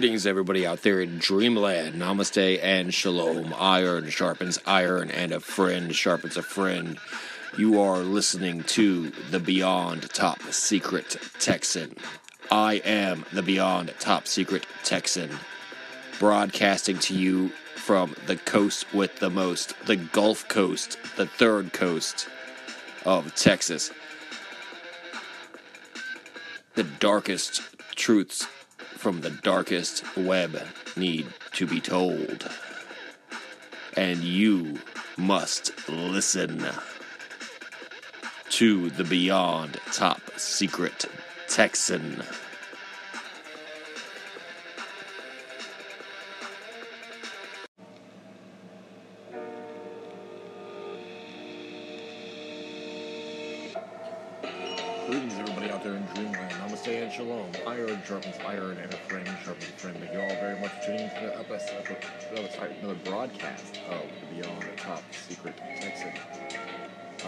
Greetings, everybody out there in dreamland. Namaste and shalom. Iron sharpens iron, and a friend sharpens a friend. You are listening to the Beyond Top Secret Texan. I am the Beyond Top Secret Texan, broadcasting to you from the coast with the most, the Gulf Coast, the third coast of Texas. The darkest truths from the darkest web need to be told. And you must listen to the Beyond Top Secret Texan. Shalom. Iron sharpens iron, and a friend sharpens a friend. Thank you all very much for tuning in to the another, another broadcast of the Beyond Top Secret Texan.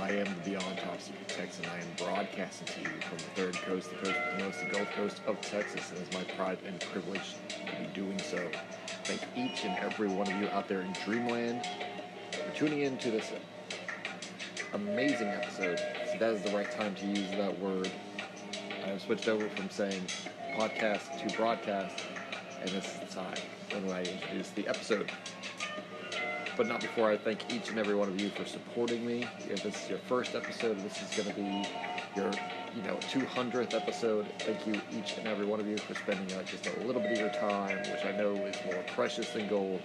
I am the Beyond Top Secret Texan. I am broadcasting to you from the third coast, the coast, the most, the Gulf Coast of Texas, and it's my pride and privilege to be doing so. Thank each and every one of you out there in Dreamland for tuning in to this amazing episode. So that is the right time to use that word. I have switched over from saying podcast to broadcast, and this is the time when I introduce the episode. But not before I thank each and every one of you for supporting me. If this is your first episode, this is going to be your, you know, 200th episode. Thank you each and every one of you for spending uh, just a little bit of your time, which I know is more precious than gold,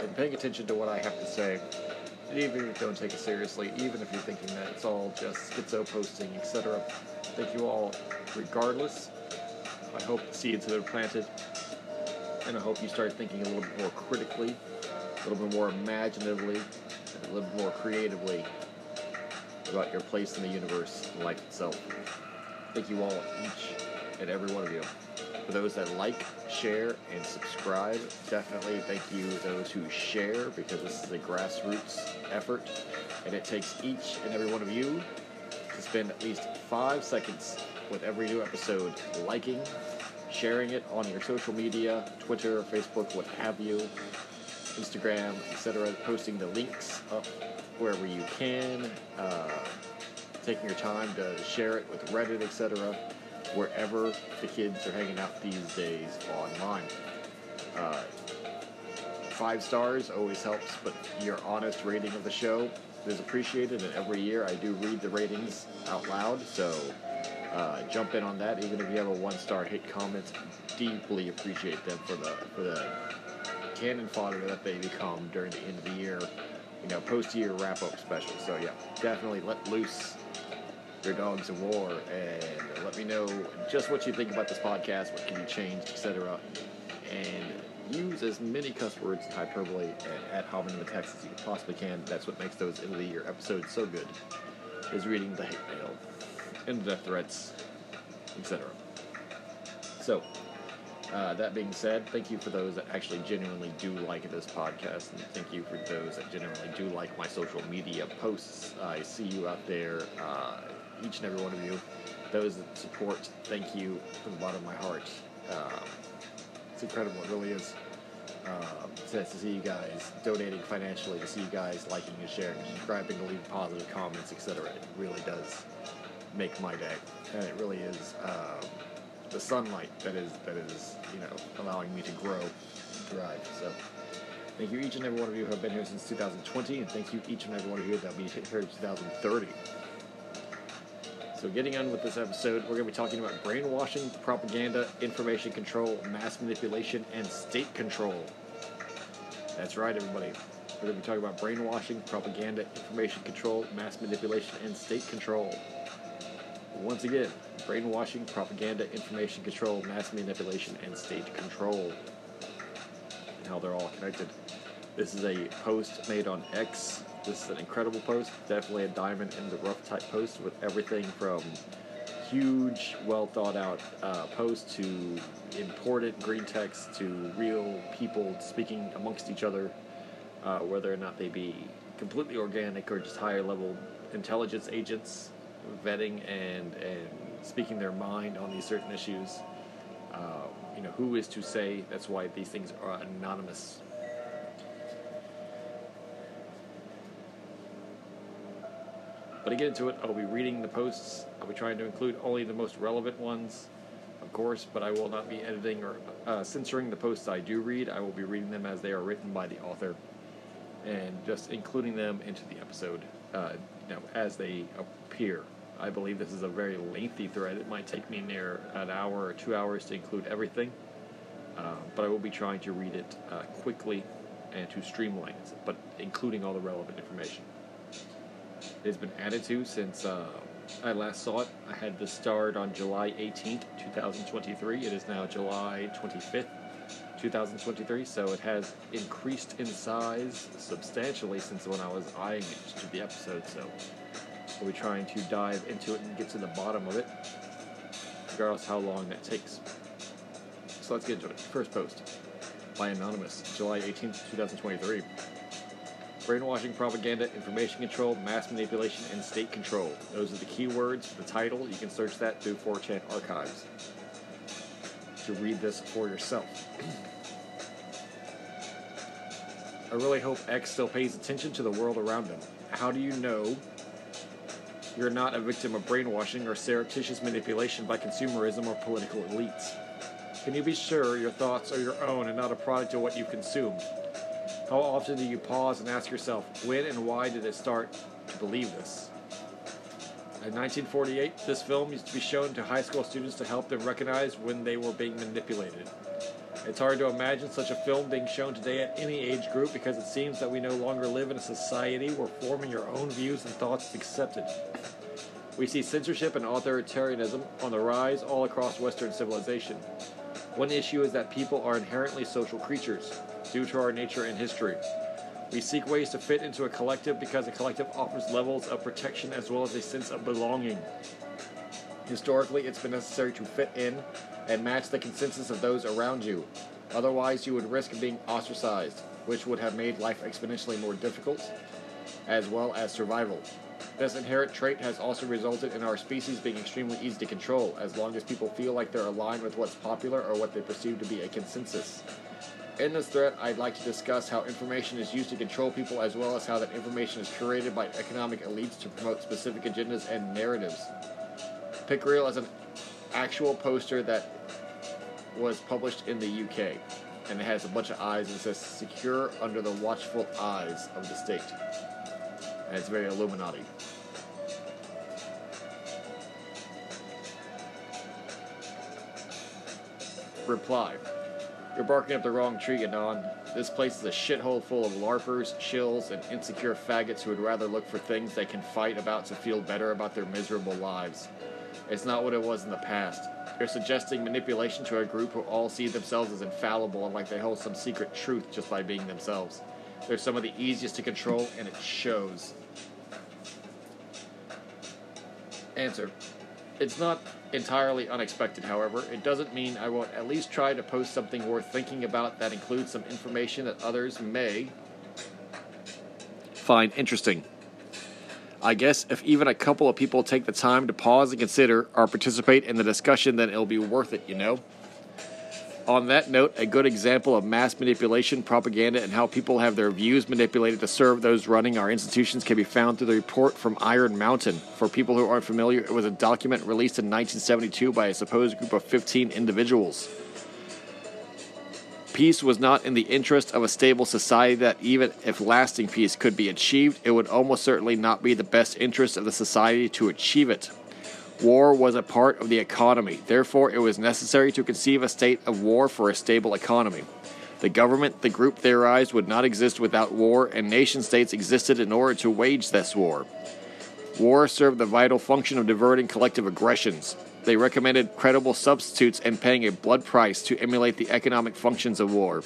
and paying attention to what I have to say even if you don't take it seriously, even if you're thinking that it's all just schizo posting, etc. Thank you all, regardless. I hope the seeds that are planted, and I hope you start thinking a little bit more critically, a little bit more imaginatively, and a little bit more creatively about your place in the universe and life itself. Thank you all, each and every one of you. For those that like, share, and subscribe, definitely thank you those who share because this is a grassroots effort and it takes each and every one of you to spend at least five seconds with every new episode liking, sharing it on your social media, Twitter, Facebook, what have you, Instagram, etc., posting the links up wherever you can, uh, taking your time to share it with Reddit, etc wherever the kids are hanging out these days online. Uh, five stars always helps, but your honest rating of the show is appreciated, and every year I do read the ratings out loud, so uh, jump in on that. Even if you have a one-star hit comment, deeply appreciate them for the for the cannon fodder that they become during the end of the year, you know, post-year wrap-up special. So yeah, definitely let loose your dogs of war and let me know just what you think about this podcast, what can be changed, etc. And use as many cuss words and hyperbole at, at hominem attacks as you possibly can. That's what makes those end of the year episodes so good. Is reading the hate mail and death threats, etc. So, uh, that being said, thank you for those that actually genuinely do like this podcast, and thank you for those that genuinely do like my social media posts. I see you out there. Uh, each and every one of you. Those that support, thank you from the bottom of my heart. Um, it's incredible, it really is. Um, to, to, see you guys donating financially, to see you guys liking and sharing, subscribing, leaving positive comments, etc. It really does make my day, and it really is um, the sunlight that is that is you know allowing me to grow, and thrive. So. Thank you each and every one of you who have been here since 2020, and thank you each and every one of you that will be here in 2030. So, getting on with this episode, we're going to be talking about brainwashing, propaganda, information control, mass manipulation, and state control. That's right, everybody. We're going to be talking about brainwashing, propaganda, information control, mass manipulation, and state control. Once again, brainwashing, propaganda, information control, mass manipulation, and state control. And how they're all connected. This is a post made on X this is an incredible post, definitely a diamond in the rough type post with everything from huge, well thought out uh, posts to important green text to real people speaking amongst each other, uh, whether or not they be completely organic or just higher level intelligence agents vetting and, and speaking their mind on these certain issues. Uh, you know, who is to say that's why these things are anonymous? But to get into it, I'll be reading the posts. I'll be trying to include only the most relevant ones, of course, but I will not be editing or uh, censoring the posts I do read. I will be reading them as they are written by the author and just including them into the episode uh, you know, as they appear. I believe this is a very lengthy thread. It might take me near an hour or two hours to include everything, uh, but I will be trying to read it uh, quickly and to streamline it, but including all the relevant information. It has been added to since uh, I last saw it. I had this start on July 18th, 2023. It is now July 25th, 2023, so it has increased in size substantially since when I was eyeing it to the episode. So we'll be trying to dive into it and get to the bottom of it, regardless how long that takes. So let's get into it. First post by Anonymous, July 18th, 2023. Brainwashing, propaganda, information control, mass manipulation, and state control. Those are the keywords, the title. You can search that through 4chan archives to read this for yourself. I really hope X still pays attention to the world around him. How do you know you're not a victim of brainwashing or surreptitious manipulation by consumerism or political elites? Can you be sure your thoughts are your own and not a product of what you consume? How often do you pause and ask yourself, when and why did it start to believe this? In 1948, this film used to be shown to high school students to help them recognize when they were being manipulated. It's hard to imagine such a film being shown today at any age group because it seems that we no longer live in a society where forming your own views and thoughts is accepted. We see censorship and authoritarianism on the rise all across Western civilization. One issue is that people are inherently social creatures, due to our nature and history. We seek ways to fit into a collective because a collective offers levels of protection as well as a sense of belonging. Historically, it's been necessary to fit in and match the consensus of those around you. Otherwise, you would risk being ostracized, which would have made life exponentially more difficult, as well as survival. This inherent trait has also resulted in our species being extremely easy to control, as long as people feel like they're aligned with what's popular or what they perceive to be a consensus. In this thread, I'd like to discuss how information is used to control people, as well as how that information is curated by economic elites to promote specific agendas and narratives. Pic rel as an actual poster that was published in the UK, and it has a bunch of eyes and says "Secure under the watchful eyes of the state," and it's very Illuminati. Reply. You're barking up the wrong tree, Anon. This place is a shithole full of larpers, shills, and insecure faggots who would rather look for things they can fight about to feel better about their miserable lives. It's not what it was in the past. You're suggesting manipulation to a group who all see themselves as infallible and like they hold some secret truth just by being themselves. They're some of the easiest to control, and it shows. Answer. It's not entirely unexpected, however. It doesn't mean I won't at least try to post something worth thinking about that includes some information that others may find interesting. I guess if even a couple of people take the time to pause and consider or participate in the discussion, then it'll be worth it, you know? On that note, a good example of mass manipulation, propaganda, and how people have their views manipulated to serve those running our institutions can be found through the report from Iron Mountain. For people who aren't familiar, it was a document released in 1972 by a supposed group of 15 individuals. Peace was not in the interest of a stable society that even if lasting peace could be achieved, it would almost certainly not be the best interest of the society to achieve it. War was a part of the economy. Therefore, it was necessary to conceive a state of war for a stable economy. The government, the group theorized, would not exist without war, and nation states existed in order to wage this war. War served the vital function of diverting collective aggressions. They recommended credible substitutes and paying a blood price to emulate the economic functions of war.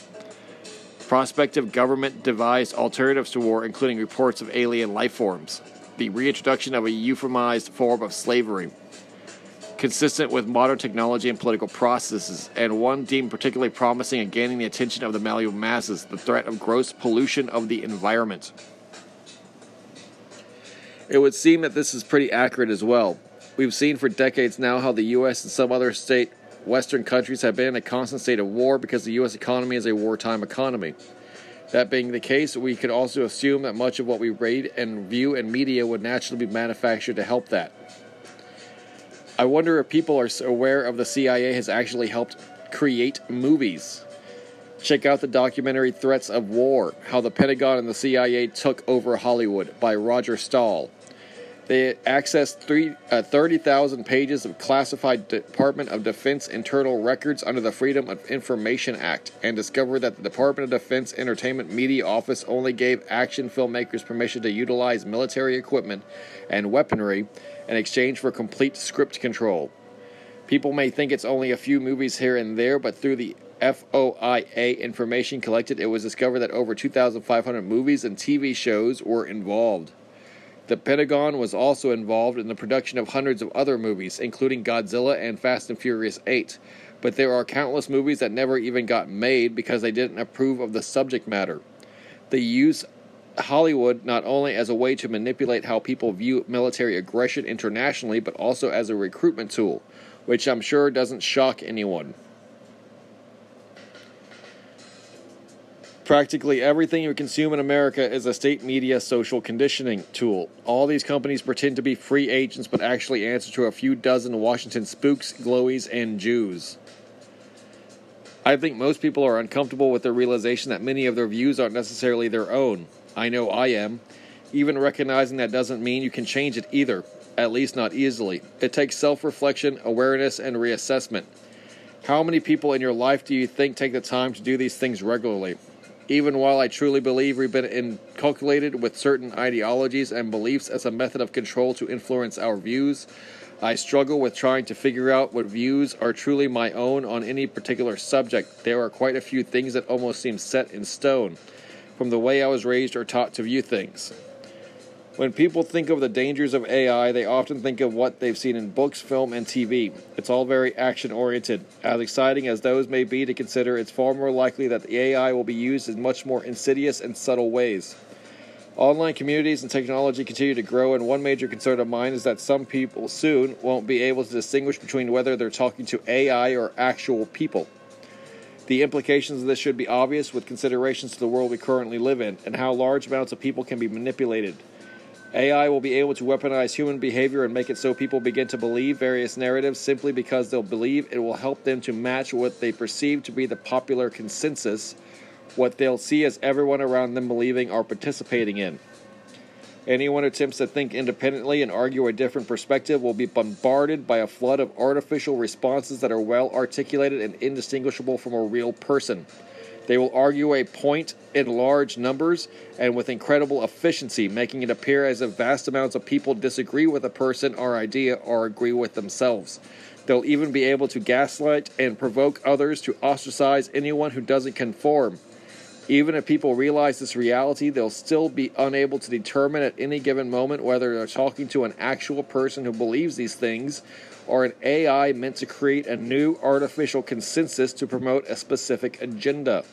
Prospective government devised alternatives to war, including reports of alien life forms, the reintroduction of a euphemized form of slavery, consistent with modern technology and political processes, and one deemed particularly promising in gaining the attention of the malleable masses the threat of gross pollution of the environment. It would seem that this is pretty accurate as well. We've seen for decades now how the U.S. and some other state Western countries have been in a constant state of war because the U.S. economy is a wartime economy. That being the case, we could also assume that much of what we read and view in media would naturally be manufactured to help that. I wonder if people are aware of the CIA has actually helped create movies. Check out the documentary Theaters of War How the Pentagon and the CIA Took Over Hollywood by Roger Stahl. They accessed three, uh, 30,000 pages of classified Department of Defense internal records under the Freedom of Information Act and discovered that the Department of Defense Entertainment Media Office only gave action filmmakers permission to utilize military equipment and weaponry in exchange for complete script control. People may think it's only a few movies here and there, but through the FOIA information collected, it was discovered that over 2,500 movies and TV shows were involved. The Pentagon was also involved in the production of hundreds of other movies, including Godzilla and Fast and Furious 8. But there are countless movies that never even got made because they didn't approve of the subject matter. They use Hollywood not only as a way to manipulate how people view military aggression internationally, but also as a recruitment tool, which I'm sure doesn't shock anyone. Practically everything you consume in America is a state media social conditioning tool. All these companies pretend to be free agents but actually answer to a few dozen Washington spooks, glowies, and Jews. I think most people are uncomfortable with the realization that many of their views aren't necessarily their own. I know I am. Even recognizing that doesn't mean you can change it either, at least not easily. It takes self reflection, awareness, and reassessment. How many people in your life do you think take the time to do these things regularly? Even while I truly believe we've been inculcated with certain ideologies and beliefs as a method of control to influence our views, I struggle with trying to figure out what views are truly my own on any particular subject. There are quite a few things that almost seem set in stone from the way I was raised or taught to view things. When people think of the dangers of AI, they often think of what they've seen in books, film, and TV. It's all very action oriented. As exciting as those may be to consider, it's far more likely that the AI will be used in much more insidious and subtle ways. Online communities and technology continue to grow, and one major concern of mine is that some people soon won't be able to distinguish between whether they're talking to AI or actual people. The implications of this should be obvious with considerations to the world we currently live in and how large amounts of people can be manipulated. AI will be able to weaponize human behavior and make it so people begin to believe various narratives simply because they'll believe it will help them to match what they perceive to be the popular consensus, what they'll see as everyone around them believing or participating in. Anyone who attempts to think independently and argue a different perspective will be bombarded by a flood of artificial responses that are well articulated and indistinguishable from a real person. They will argue a point in large numbers and with incredible efficiency, making it appear as if vast amounts of people disagree with a person or idea or agree with themselves. They'll even be able to gaslight and provoke others to ostracize anyone who doesn't conform. Even if people realize this reality, they'll still be unable to determine at any given moment whether they're talking to an actual person who believes these things or an AI meant to create a new artificial consensus to promote a specific agenda.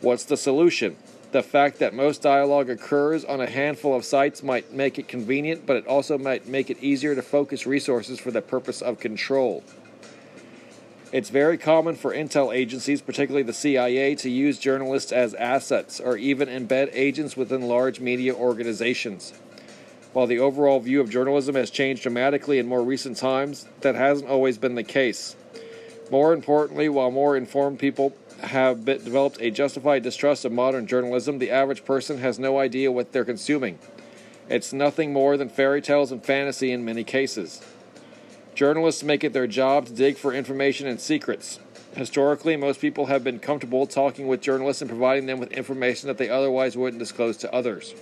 What's the solution? The fact that most dialogue occurs on a handful of sites might make it convenient, but it also might make it easier to focus resources for the purpose of control. It's very common for intel agencies, particularly the CIA, to use journalists as assets or even embed agents within large media organizations. While the overall view of journalism has changed dramatically in more recent times, that hasn't always been the case. More importantly, while more informed people have developed a justified distrust of modern journalism, the average person has no idea what they're consuming. It's nothing more than fairy tales and fantasy in many cases. Journalists make it their job to dig for information and secrets. Historically, most people have been comfortable talking with journalists and providing them with information that they otherwise wouldn't disclose to others.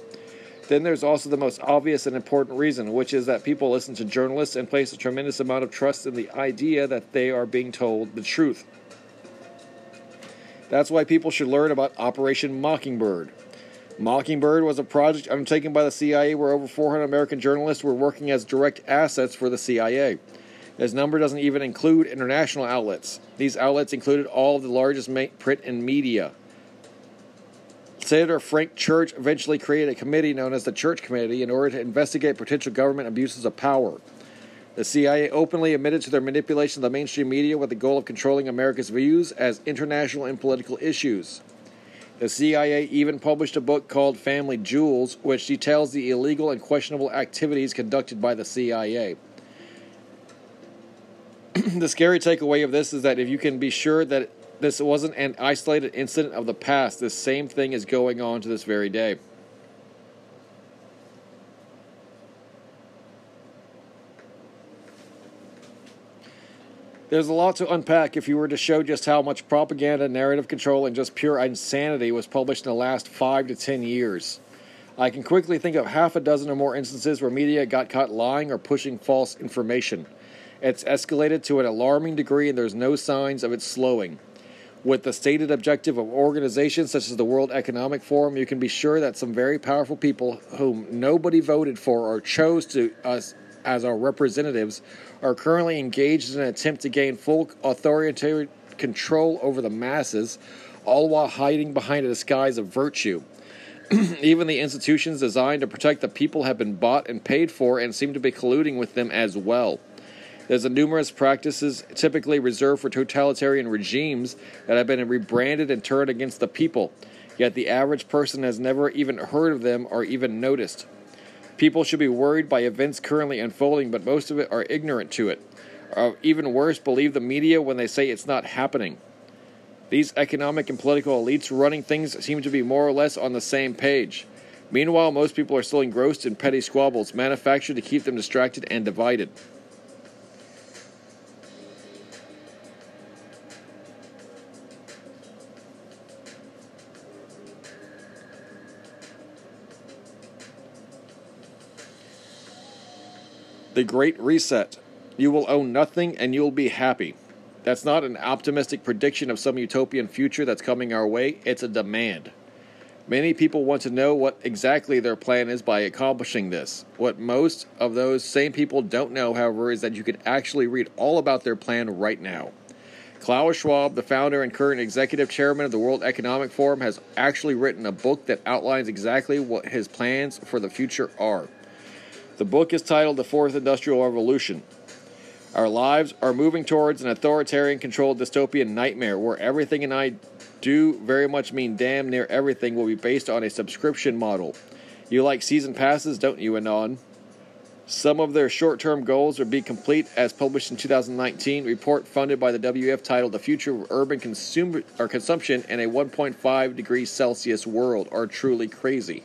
Then there's also the most obvious and important reason, which is that people listen to journalists and place a tremendous amount of trust in the idea that they are being told the truth. That's why people should learn about Operation Mockingbird. Mockingbird was a project undertaken by the CIA where over 400 American journalists were working as direct assets for the CIA. This number doesn't even include international outlets. These outlets included all of the largest print and media, Senator Frank Church eventually created a committee known as the Church Committee in order to investigate potential government abuses of power. The CIA openly admitted to their manipulation of the mainstream media with the goal of controlling America's views as international and political issues. The CIA even published a book called Family Jewels, which details the illegal and questionable activities conducted by the CIA. the scary takeaway of this is that if you can be sure that this wasn't an isolated incident of the past, this same thing is going on to this very day. There's a lot to unpack if you were to show just how much propaganda, narrative control, and just pure insanity was published in the last five to ten years. I can quickly think of half a dozen or more instances where media got caught lying or pushing false information. It's escalated to an alarming degree, and there's no signs of it slowing. With the stated objective of organizations such as the World Economic Forum, you can be sure that some very powerful people whom nobody voted for or chose to us as our representatives are currently engaged in an attempt to gain full authoritarian control over the masses, all while hiding behind a disguise of virtue. Even the institutions designed to protect the people have been bought and paid for and seem to be colluding with them as well. There's a numerous practices typically reserved for totalitarian regimes that have been rebranded and turned against the people, yet the average person has never even heard of them or even noticed. People should be worried by events currently unfolding, but most of it are ignorant to it. Or even worse, believe the media when they say it's not happening. These economic and political elites running things seem to be more or less on the same page. Meanwhile, most people are still engrossed in petty squabbles manufactured to keep them distracted and divided. The Great Reset. You will own nothing and you'll be happy. That's not an optimistic prediction of some utopian future that's coming our way, it's a demand. Many people want to know what exactly their plan is by accomplishing this. What most of those same people don't know, however, is that you can actually read all about their plan right now. Klaus Schwab, the founder and current executive chairman of the World Economic Forum, has actually written a book that outlines exactly what his plans for the future are. The book is titled The Fourth Industrial Revolution. Our lives are moving towards an authoritarian controlled dystopian nightmare where everything and I do very much mean damn near everything will be based on a subscription model. You like season passes, don't you, Anon? Some of their short term goals are be complete as published in 2019 report funded by the WF titled The Future of Urban Consumer or Consumption in a 1.5 degrees Celsius World are truly crazy.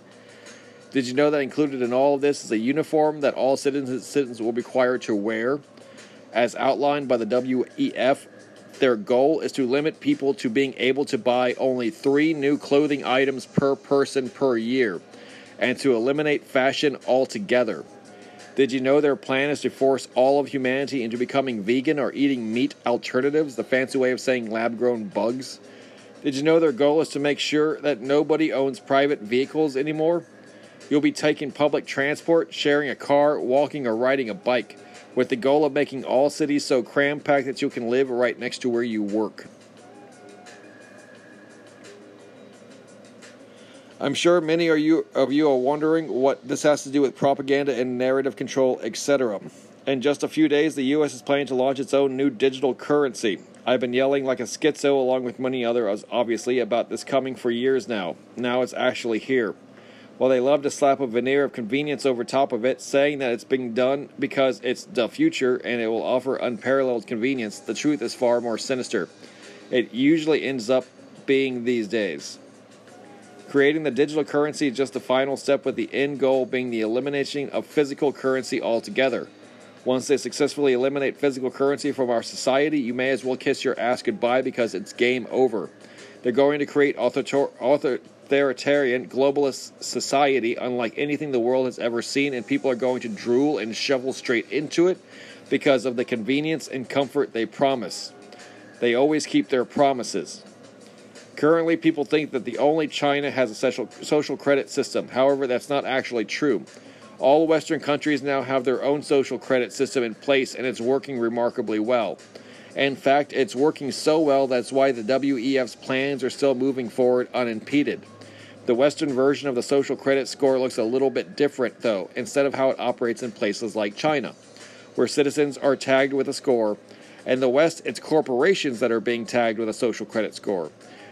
Did you know that included in all of this is a uniform that all citizens, citizens will be required to wear? As outlined by the WEF, their goal is to limit people to being able to buy only three new clothing items per person per year and to eliminate fashion altogether. Did you know their plan is to force all of humanity into becoming vegan or eating meat alternatives, the fancy way of saying lab grown bugs? Did you know their goal is to make sure that nobody owns private vehicles anymore? You'll be taking public transport, sharing a car, walking, or riding a bike, with the goal of making all cities so cram packed that you can live right next to where you work. I'm sure many of you, of you are wondering what this has to do with propaganda and narrative control, etc. In just a few days, the U.S. is planning to launch its own new digital currency. I've been yelling like a schizo, along with many others, obviously, about this coming for years now. Now it's actually here. While they love to slap a veneer of convenience over top of it, saying that it's being done because it's the future and it will offer unparalleled convenience, the truth is far more sinister. It usually ends up being these days. Creating the digital currency is just the final step, with the end goal being the elimination of physical currency altogether. Once they successfully eliminate physical currency from our society, you may as well kiss your ass goodbye because it's game over. They're going to create author- author- authoritarian globalist society unlike anything the world has ever seen, and people are going to drool and shovel straight into it because of the convenience and comfort they promise. They always keep their promises. Currently, people think that the only China has a social, social credit system. However, that's not actually true. All Western countries now have their own social credit system in place, and it's working remarkably well. In fact, it's working so well that's why the WEF's plans are still moving forward unimpeded. The Western version of the social credit score looks a little bit different, though, instead of how it operates in places like China. where citizens are tagged with a score. In the West, it's corporations that are being tagged with a social credit score.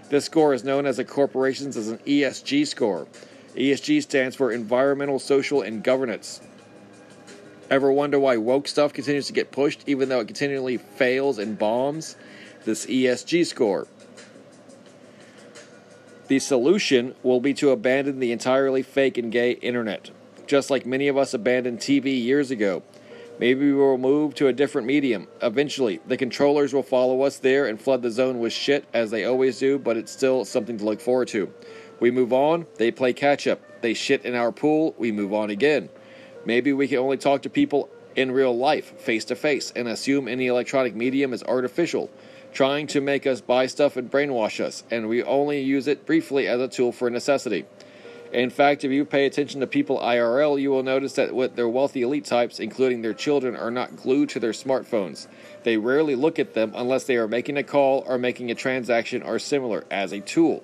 This score is known as a corporations as an ESG score. ESG stands for environmental, social, and governance. Ever wonder why woke stuff continues to get pushed even though it continually fails and bombs? This ESG score. The solution will be to abandon the entirely fake and gay internet, just like many of us abandoned TV years ago. Maybe we will move to a different medium. Eventually, the controllers will follow us there and flood the zone with shit as they always do, but it's still something to look forward to. We move on, they play catch up. They shit in our pool, we move on again. Maybe we can only talk to people in real life, face to face, and assume any electronic medium is artificial, trying to make us buy stuff and brainwash us, and we only use it briefly as a tool for necessity. In fact, if you pay attention to people IRL, you will notice that with their wealthy elite types, including their children, are not glued to their smartphones. They rarely look at them unless they are making a call or making a transaction or similar as a tool.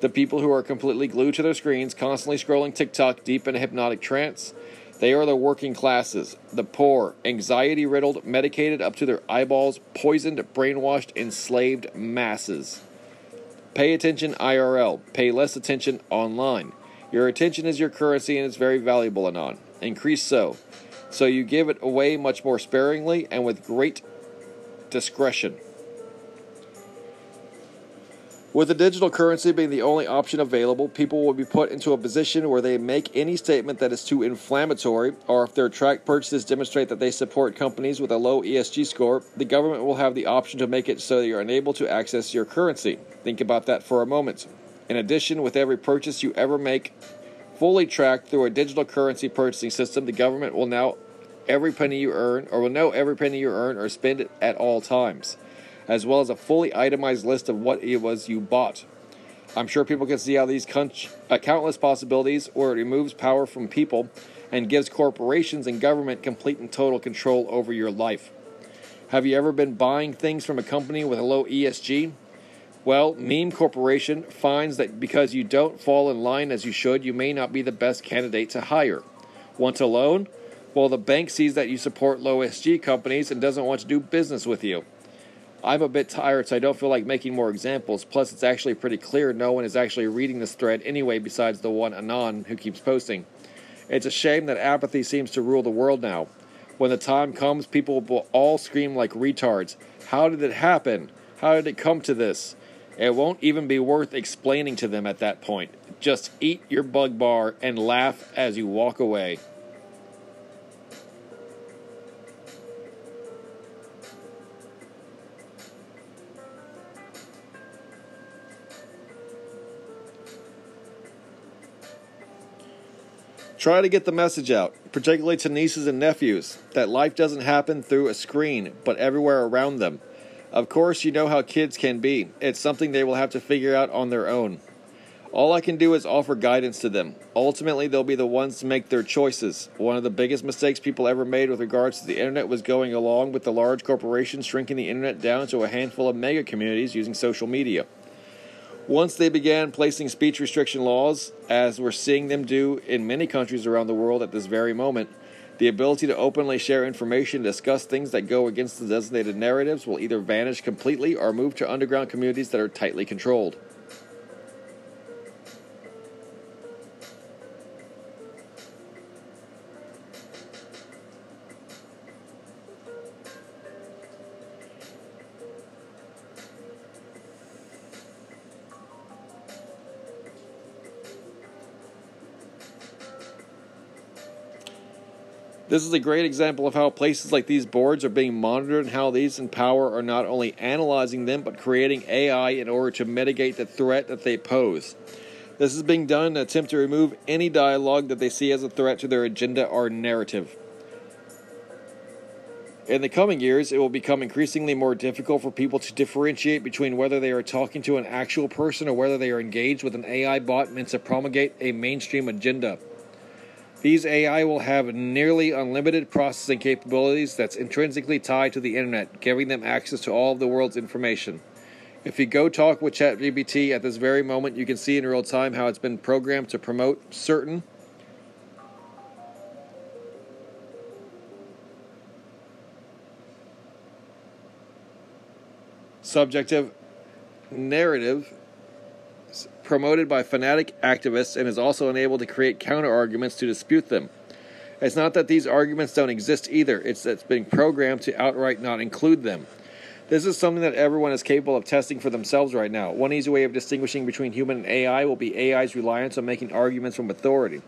The people who are completely glued to their screens, constantly scrolling TikTok deep in a hypnotic trance, they are the working classes, the poor, anxiety riddled, medicated up to their eyeballs, poisoned, brainwashed, enslaved masses. Pay attention IRL, pay less attention online. Your attention is your currency and it's very valuable, Anon. Increase so. So you give it away much more sparingly and with great discretion. With the digital currency being the only option available, people will be put into a position where they make any statement that is too inflammatory, or if their track purchases demonstrate that they support companies with a low ESG score, the government will have the option to make it so that you're unable to access your currency. Think about that for a moment. In addition, with every purchase you ever make fully tracked through a digital currency purchasing system, the government will now every penny you earn, or will know every penny you earn or spend it at all times as well as a fully itemized list of what it was you bought. I'm sure people can see how these con- uh, countless possibilities where it removes power from people and gives corporations and government complete and total control over your life. Have you ever been buying things from a company with a low ESG? Well, Meme Corporation finds that because you don't fall in line as you should, you may not be the best candidate to hire. Want a loan? Well, the bank sees that you support low ESG companies and doesn't want to do business with you. I'm a bit tired, so I don't feel like making more examples. Plus, it's actually pretty clear no one is actually reading this thread anyway, besides the one Anon who keeps posting. It's a shame that apathy seems to rule the world now. When the time comes, people will all scream like retards. How did it happen? How did it come to this? It won't even be worth explaining to them at that point. Just eat your bug bar and laugh as you walk away. Try to get the message out, particularly to nieces and nephews, that life doesn't happen through a screen, but everywhere around them. Of course, you know how kids can be. It's something they will have to figure out on their own. All I can do is offer guidance to them. Ultimately, they'll be the ones to make their choices. One of the biggest mistakes people ever made with regards to the internet was going along with the large corporations shrinking the internet down to a handful of mega communities using social media. Once they began placing speech restriction laws, as we're seeing them do in many countries around the world at this very moment, the ability to openly share information discuss things that go against the designated narratives will either vanish completely or move to underground communities that are tightly controlled. This is a great example of how places like these boards are being monitored and how these in power are not only analyzing them but creating AI in order to mitigate the threat that they pose. This is being done in an attempt to remove any dialogue that they see as a threat to their agenda or narrative. In the coming years, it will become increasingly more difficult for people to differentiate between whether they are talking to an actual person or whether they are engaged with an AI bot meant to promulgate a mainstream agenda. These AI will have nearly unlimited processing capabilities that's intrinsically tied to the internet, giving them access to all of the world's information. If you go talk with ChatGPT at this very moment, you can see in real time how it's been programmed to promote certain subjective narrative promoted by fanatic activists and is also unable to create counter arguments to dispute them. It's not that these arguments don't exist either, it's that it's been programmed to outright not include them. This is something that everyone is capable of testing for themselves right now. One easy way of distinguishing between human and AI will be AI's reliance on making arguments from authority.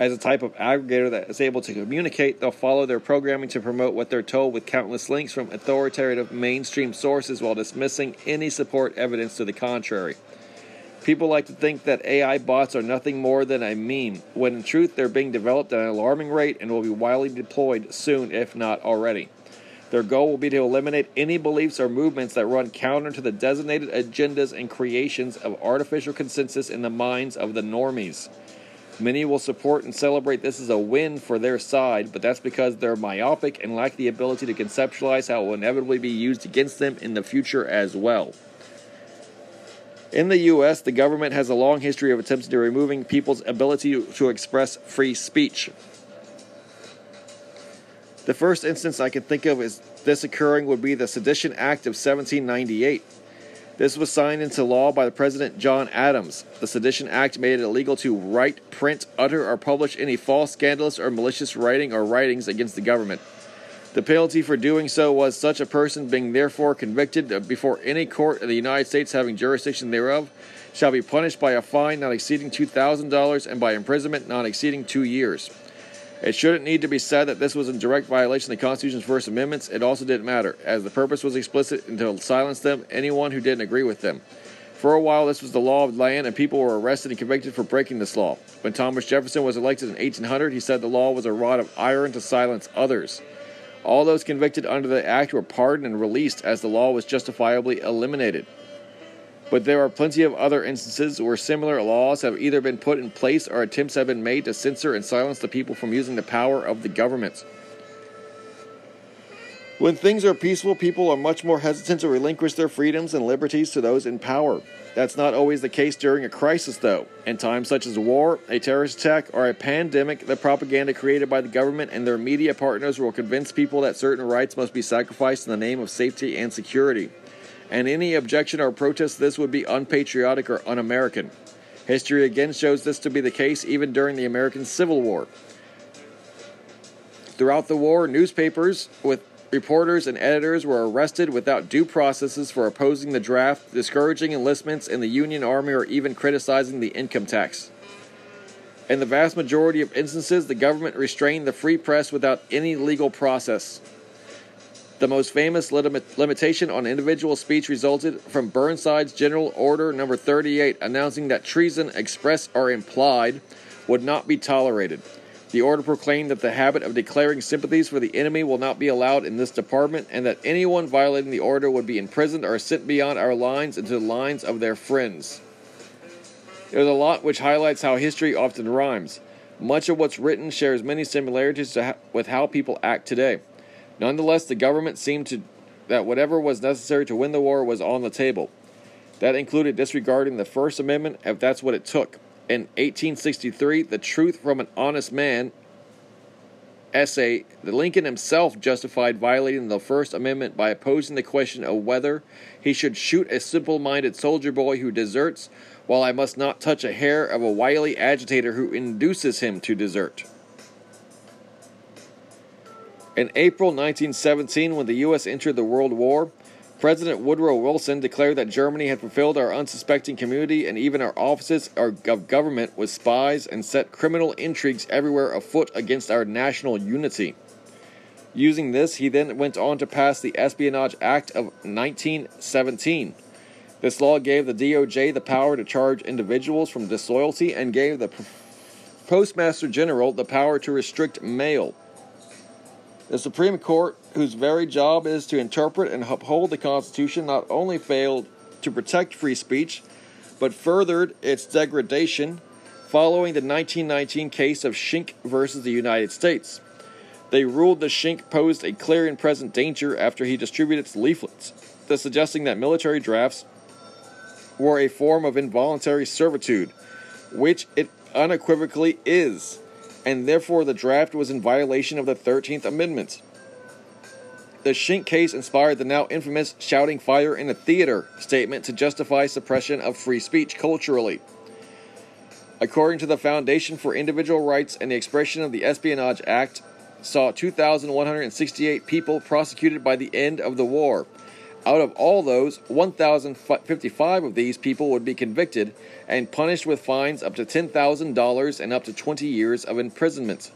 As a type of aggregator that is able to communicate, they'll follow their programming to promote what they're told with countless links from authoritative mainstream sources while dismissing any support evidence to the contrary. People like to think that AI bots are nothing more than a meme, when in truth they're being developed at an alarming rate and will be widely deployed soon, if not already. Their goal will be to eliminate any beliefs or movements that run counter to the designated agendas and creations of artificial consensus in the minds of the normies. Many will support and celebrate this as a win for their side, but that's because they're myopic and lack the ability to conceptualize how it will inevitably be used against them in the future as well. In the U.S., the government has a long history of attempting to removing people's ability to express free speech. The first instance I can think of is this occurring would be the Sedition Act of 1798. This was signed into law by the President John Adams. The Sedition Act made it illegal to write, print, utter, or publish any false, scandalous, or malicious writing or writings against the government. The penalty for doing so was such a person being therefore convicted before any court of the United States having jurisdiction thereof shall be punished by a fine not exceeding $2,000 and by imprisonment not exceeding two years. It shouldn't need to be said that this was in direct violation of the Constitution's First Amendments. It also didn't matter, as the purpose was explicit and to silence them, anyone who didn't agree with them. For a while, this was the law of the land, and people were arrested and convicted for breaking this law. When Thomas Jefferson was elected in 1800, he said the law was a rod of iron to silence others. All those convicted under the act were pardoned and released as the law was justifiably eliminated. But there are plenty of other instances where similar laws have either been put in place or attempts have been made to censor and silence the people from using the power of the government. When things are peaceful, people are much more hesitant to relinquish their freedoms and liberties to those in power. That's not always the case during a crisis, though. In times such as war, a terrorist attack, or a pandemic, the propaganda created by the government and their media partners will convince people that certain rights must be sacrificed in the name of safety and security and any objection or protest to this would be unpatriotic or un American. History again shows this to be the case even during the American Civil War. Throughout the war, newspapers with reporters and editors were arrested without due processes for opposing the draft, discouraging enlistments in the Union Army, or even criticizing the income tax. In the vast majority of instances, the government restrained the free press without any legal process. The most famous limit- limitation on individual speech resulted from Burnside's General Order Number 38 announcing that treason, express or implied, would not be tolerated. The order proclaimed that the habit of declaring sympathies for the enemy will not be allowed in this department, and that anyone violating the order would be imprisoned or sent beyond our lines into the lines of their friends. There's a lot which highlights how history often rhymes. Much of what's written shares many similarities ha- with how people act today. Nonetheless, the government seemed to that whatever was necessary to win the war was on the table. That included disregarding the First Amendment if that's what it took. In 1863, The Truth from an Honest Man essay, Lincoln himself justified violating the First Amendment by opposing the question of whether he should shoot a simple minded soldier boy who deserts, while I must not touch a hair of a wily agitator who induces him to desert. In April 1917, when the U.S. entered the World War, President Woodrow Wilson declared that Germany had fulfilled our unsuspecting community and even our offices of government with spies and set criminal intrigues everywhere afoot against our national unity. Using this, he then went on to pass the Espionage Act of 1917. This law gave the DOJ the power to charge individuals from disloyalty and gave the Postmaster General the power to restrict mail. The Supreme Court, whose very job is to interpret and uphold the Constitution, not only failed to protect free speech, but furthered its degradation following the 1919 case of Schenck versus the United States. They ruled that Schenck posed a clear and present danger after he distributed its leaflets, thus suggesting that military drafts were a form of involuntary servitude, which it unequivocally is and therefore the draft was in violation of the 13th Amendment. The Schenck case inspired the now infamous shouting fire in a theater statement to justify suppression of free speech culturally. According to the Foundation for Individual Rights and the expression of the Espionage Act, saw 2,168 people prosecuted by the end of the war. Out of all those, 1,055 of these people would be convicted and punished with fines up to $10,000 and up to 20 years of imprisonment.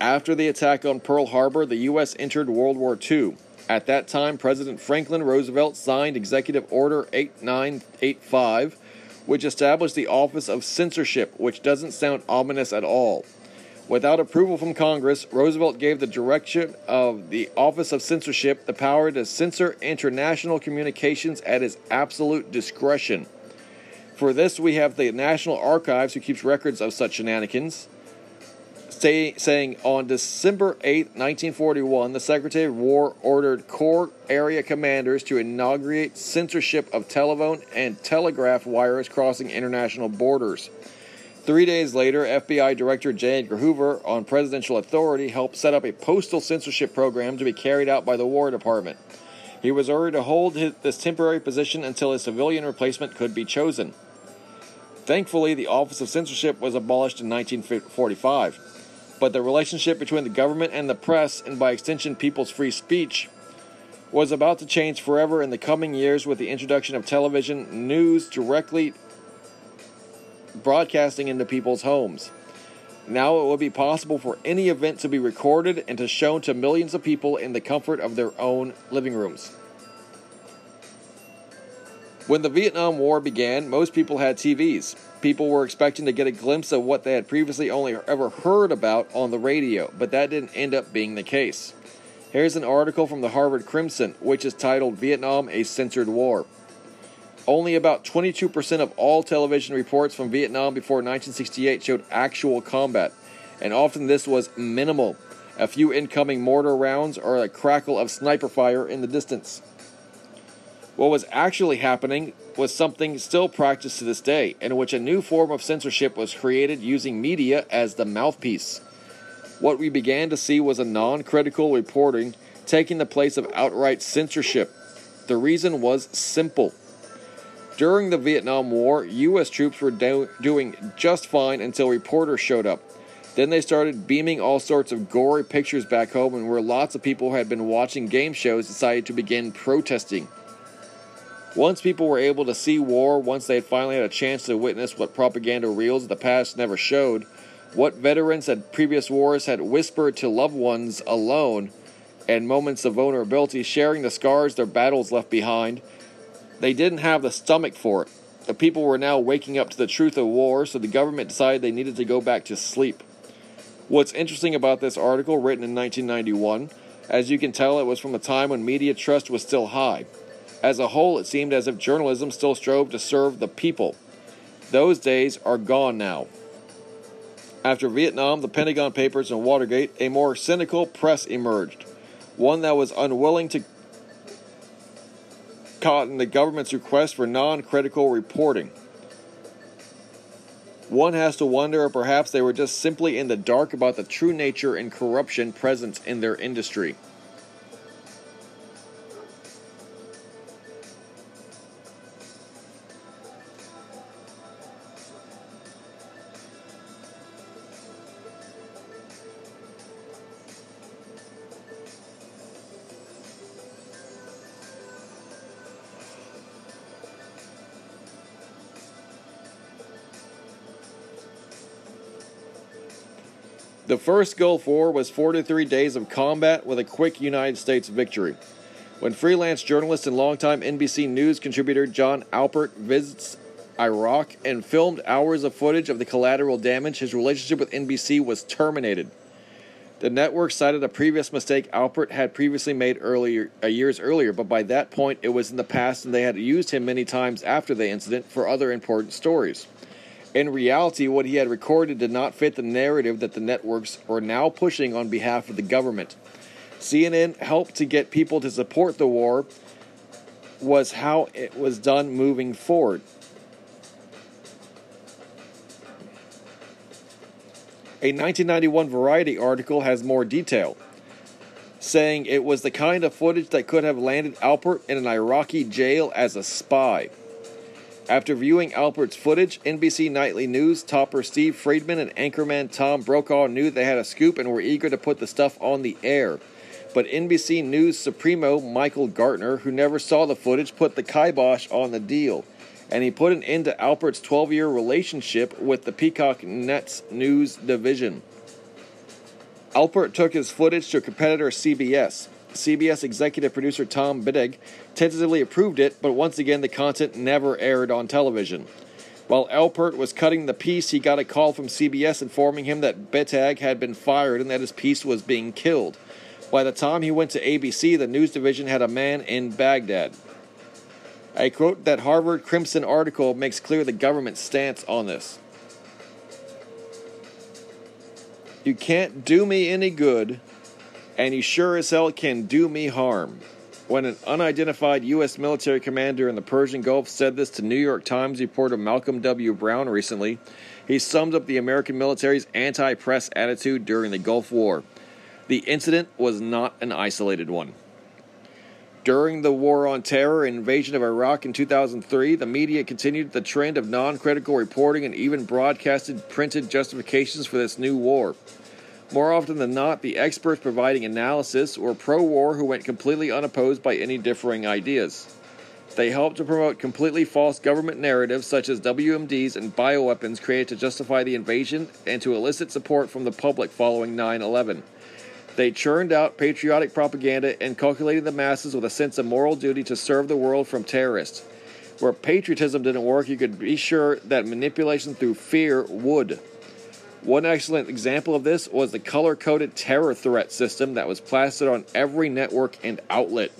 After the attack on Pearl Harbor, the U.S. entered World War II. At that time, President Franklin Roosevelt signed Executive Order 8985 which established the Office of Censorship, which doesn't sound ominous at all. Without approval from Congress, Roosevelt gave the direction of the Office of Censorship the power to censor international communications at his absolute discretion. For this, we have the National Archives, who keeps records of such shenanigans say, saying on December 8, 1941, the Secretary of War ordered Corps area commanders to inaugurate censorship of telephone and telegraph wires crossing international borders. Three days later, FBI Director J. Edgar Hoover, on presidential authority, helped set up a postal censorship program to be carried out by the War Department. He was ordered to hold his, this temporary position until a civilian replacement could be chosen. Thankfully, the Office of Censorship was abolished in 1945 but the relationship between the government and the press, and by extension people's free speech, was about to change forever in the coming years with the introduction of television news directly broadcasting into people's homes. Now it will be possible for any event to be recorded and to shown to millions of people in the comfort of their own living rooms. When the Vietnam War began, most people had TVs. People were expecting to get a glimpse of what they had previously only ever heard about on the radio, but that didn't end up being the case. Here's an article from the Harvard Crimson, which is titled Vietnam a Censored War. Only about 22% of all television reports from Vietnam before 1968 showed actual combat, and often this was minimal a few incoming mortar rounds or a crackle of sniper fire in the distance. What was actually happening was something still practiced to this day, in which a new form of censorship was created using media as the mouthpiece. What we began to see was a non critical reporting taking the place of outright censorship. The reason was simple. During the Vietnam War, U.S. troops were do- doing just fine until reporters showed up. Then they started beaming all sorts of gory pictures back home, and where lots of people who had been watching game shows decided to begin protesting. Once people were able to see war, once they had finally had a chance to witness what propaganda reels of the past never showed, what veterans at previous wars had whispered to loved ones alone, and moments of vulnerability, sharing the scars their battles left behind, they didn't have the stomach for it. The people were now waking up to the truth of war, so the government decided they needed to go back to sleep. What's interesting about this article, written in 1991, as you can tell, it was from a time when media trust was still high. As a whole, it seemed as if journalism still strove to serve the people. Those days are gone now. After Vietnam, the Pentagon Papers, and Watergate, a more cynical press emerged, one that was unwilling to cotton the government's request for non critical reporting. One has to wonder if perhaps they were just simply in the dark about the true nature and corruption present in their industry. The first Gulf War was 43 days of combat with a quick United States victory. When freelance journalist and longtime NBC News contributor Jon Alpert visits Iraq and filmed hours of footage of the collateral damage, his relationship with NBC was terminated. The network cited a previous mistake Alpert had previously made earlier, uh, years earlier, but by that point it was in the past and they had used him many times after the incident for other important stories. In reality, what he had recorded did not fit the narrative that the networks were now pushing on behalf of the government. CNN helped to get people to support the war, was how it was done moving forward. A 1991 Variety article has more detail. saying it was the kind of footage that could have landed Alpert in an Iraqi jail as a spy. After viewing Alpert's footage, NBC Nightly News topper Steve Friedman and anchorman Tom Brokaw knew they had a scoop and were eager to put the stuff on the air. But NBC News Supremo Michael Gartner, who never saw the footage, put the kibosh on the deal. And he put an end to Alpert's 12 year relationship with the Peacock Nets News division. Alpert took his footage to competitor, CBS. CBS executive producer Tom Bettag tentatively approved it, but once again the content never aired on television. While Alpert was cutting the piece, he got a call from CBS informing him that Bettag had been fired and that his piece was being killed. By the time he went to ABC, the news division had a man in Baghdad. I quote that Harvard Crimson article makes clear the government's stance on this. You can't do me any good, and he sure as hell can do me harm. When an unidentified U.S. military commander in the Persian Gulf said this to New York Times reporter Malcolm W. Browne recently, he summed up the American military's anti press attitude during the Gulf War. The incident was not an isolated one. During the War on Terror invasion of Iraq in 2003, the media continued the trend of non critical reporting and even broadcasted printed justifications for this new war. More often than not, the experts providing analysis were pro war who went completely unopposed by any differing ideas. They helped to promote completely false government narratives such as WMDs and bioweapons created to justify the invasion and to elicit support from the public following 9 11. They churned out patriotic propaganda and calculated the masses with a sense of moral duty to serve the world from terrorists. Where patriotism didn't work, you could be sure that manipulation through fear would. One excellent example of this was the color coded terror threat system that was plastered on every network and outlet.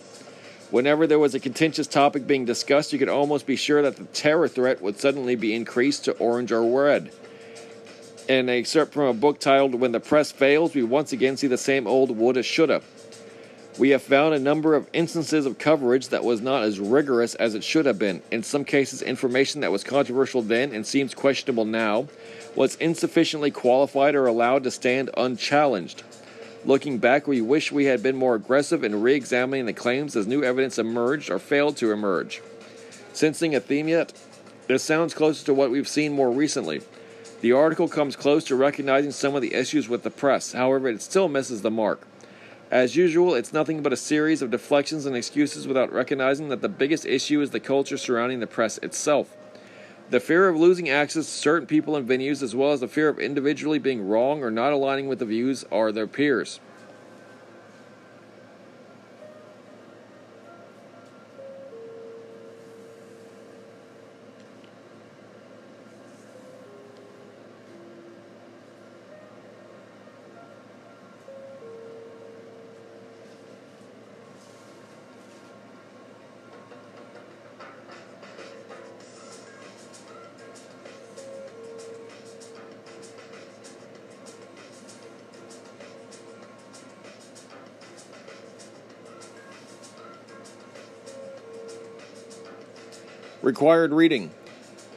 Whenever there was a contentious topic being discussed, you could almost be sure that the terror threat would suddenly be increased to orange or red. In a excerpt from a book titled When the Press Fails, we once again see the same old woulda shoulda. We have found a number of instances of coverage that was not as rigorous as it should have been. In some cases, information that was controversial then and seems questionable now was insufficiently qualified or allowed to stand unchallenged. Looking back, we wish we had been more aggressive in re examining the claims as new evidence emerged or failed to emerge. Sensing a theme yet? This sounds closer to what we've seen more recently. The article comes close to recognizing some of the issues with the press, however, it still misses the mark. As usual, it's nothing but a series of deflections and excuses without recognizing that the biggest issue is the culture surrounding the press itself. The fear of losing access to certain people and venues, as well as the fear of individually being wrong or not aligning with the views of their peers. Required reading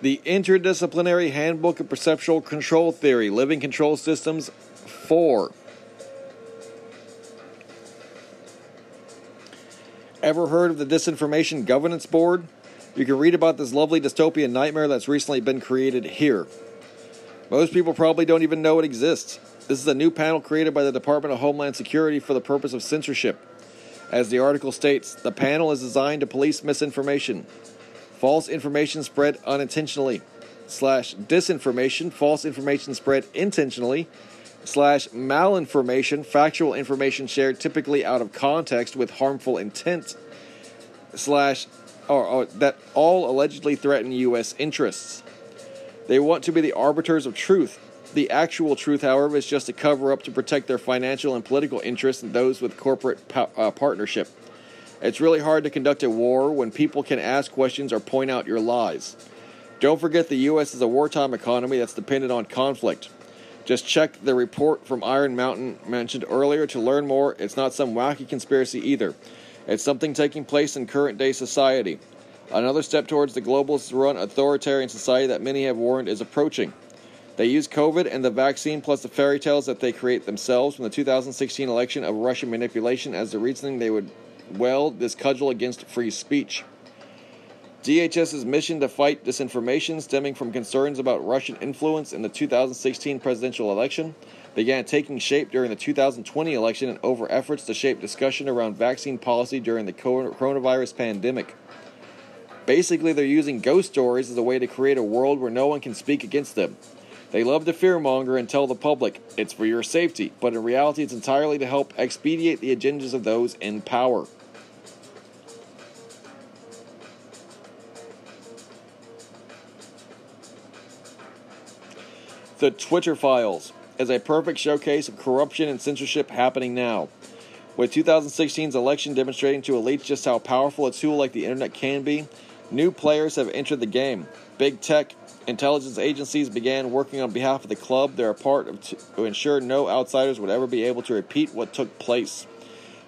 The Interdisciplinary Handbook of Perceptual Control Theory, Living Control Systems 4. Ever heard of the Disinformation Governance Board? You can read about this lovely dystopian nightmare that's recently been created here. Most people probably don't even know it exists. This is a new panel created by the Department of Homeland Security for the purpose of censorship. As the article states, the panel is designed to police misinformation, false information spread unintentionally, slash disinformation, false information spread intentionally, slash malinformation, factual information shared typically out of context with harmful intent, slash or, or that all allegedly threaten U.S. interests. They want to be the arbiters of truth. The actual truth, however, is just a cover up to protect their financial and political interests and those with corporate po- uh, partnership. It's really hard to conduct a war when people can ask questions or point out your lies. Don't forget the U.S. is a wartime economy that's dependent on conflict. Just check the report from Iron Mountain mentioned earlier to learn more. It's not some wacky conspiracy either. It's something taking place in current day society. Another step towards the globalist run authoritarian society that many have warned is approaching. They use COVID and the vaccine plus the fairy tales that they create themselves from the 2016 election of Russian manipulation as the reasoning they would weld this cudgel against free speech. DHS's mission to fight disinformation stemming from concerns about Russian influence in the 2016 presidential election began taking shape during the 2020 election and over efforts to shape discussion around vaccine policy during the coronavirus pandemic. Basically, they're using ghost stories as a way to create a world where no one can speak against them. They love to fearmonger and tell the public it's for your safety, but in reality, it's entirely to help expedite the agendas of those in power. The Twitter Files is a perfect showcase of corruption and censorship happening now. With 2016's election demonstrating to elites just how powerful a tool like the internet can be, new players have entered the game. Big tech, intelligence agencies began working on behalf of the club they're a part of to ensure no outsiders would ever be able to repeat what took place.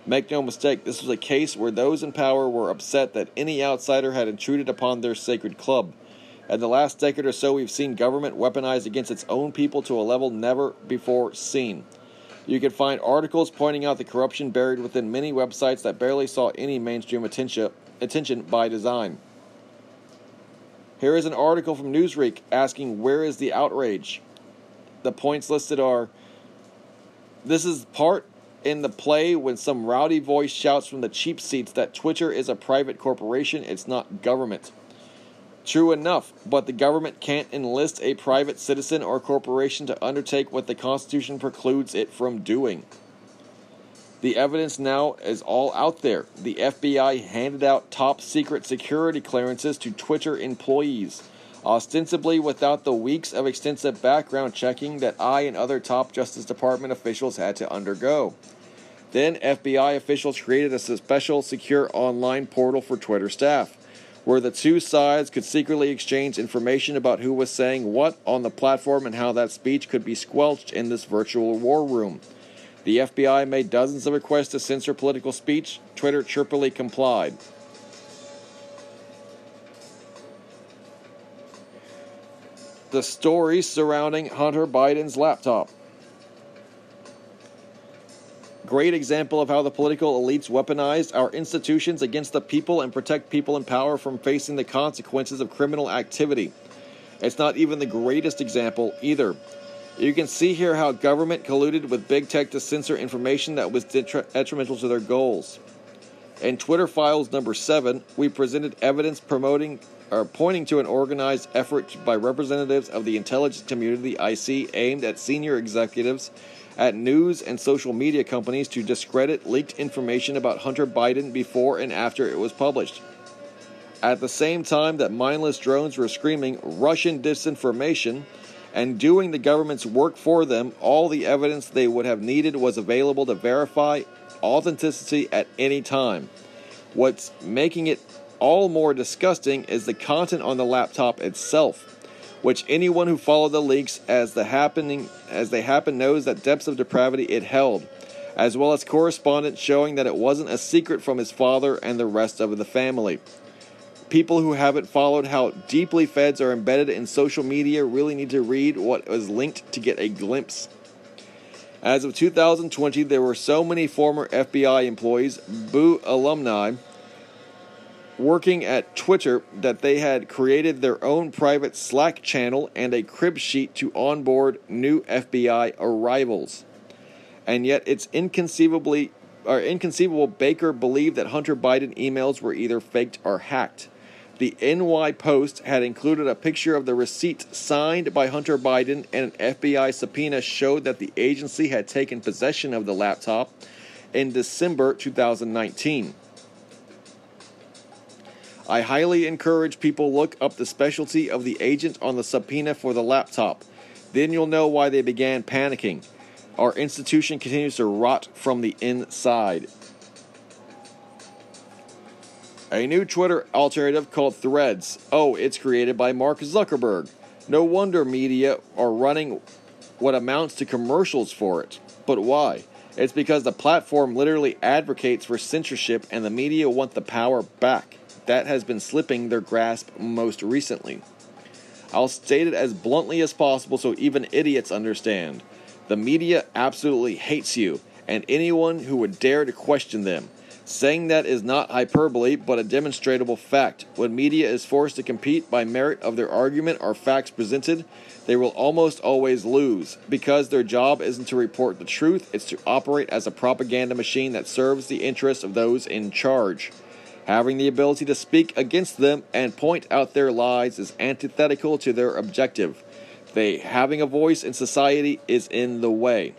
Make no mistake, this was a case where those in power were upset that any outsider had intruded upon their sacred club. In the last decade or so, we've seen government weaponized against its own people to a level never before seen. You can find articles pointing out the corruption buried within many websites that barely saw any mainstream attention, attention by design. Here is an article from Newsweek asking, Where is the outrage? The points listed are This is part in the play when some rowdy voice shouts from the cheap seats that Twitter is a private corporation, it's not government. True enough, but the government can't enlist a private citizen or corporation to undertake what the Constitution precludes it from doing. The evidence now is all out there. The FBI handed out top secret security clearances to Twitter employees, ostensibly without the weeks of extensive background checking that I and other top Justice Department officials had to undergo. Then, FBI officials created a special secure online portal for Twitter staff where the two sides could secretly exchange information about who was saying what on the platform and how that speech could be squelched in this virtual war room. The FBI made dozens of requests to censor political speech. Twitter chirpily complied. The story surrounding Hunter Biden's laptop great example of how the political elites weaponize our institutions against the people and protect people in power from facing the consequences of criminal activity. It's not even the greatest example either. You can see here how government colluded with big tech to censor information that was detrimental to their goals. In Twitter Files number 7, we presented evidence promoting or pointing to an organized effort by representatives of the intelligence community IC aimed at senior executives at news and social media companies to discredit leaked information about Hunter Biden before and after it was published. At the same time that mindless drones were screaming Russian disinformation and doing the government's work for them, all the evidence they would have needed was available to verify authenticity at any time. What's making it all more disgusting is the content on the laptop itself which anyone who followed the leaks as the happening as they happen knows that depths of depravity it held, as well as correspondence showing that it wasn't a secret from his father and the rest of the family. People who haven't followed how deeply feds are embedded in social media really need to read what was linked to get a glimpse. As of 2020, there were so many former FBI employees, Boo alumni, working at Twitter that they had created their own private Slack channel and a crib sheet to onboard new FBI arrivals. And yet it's inconceivably or inconceivable Baker believed that Hunter Biden emails were either faked or hacked. The NY Post had included a picture of the receipt signed by Hunter Biden, and an FBI subpoena showed that the agency had taken possession of the laptop in December 2019. I highly encourage people look up the specialty of the agent on the subpoena for the laptop. Then you'll know why they began panicking. Our institution continues to rot from the inside. A new Twitter alternative called Threads. Oh, it's created by Mark Zuckerberg. No wonder media are running what amounts to commercials for it. But why? It's because the platform literally advocates for censorship and the media want the power back that has been slipping their grasp most recently. I'll state it as bluntly as possible so even idiots understand. The media absolutely hates you and anyone who would dare to question them. Saying that is not hyperbole, but a demonstrable fact. When media is forced to compete by merit of their argument or facts presented, they will almost always lose because their job isn't to report the truth, it's to operate as a propaganda machine that serves the interests of those in charge. Having the ability to speak against them and point out their lies is antithetical to their objective. They having a voice in society is in the way.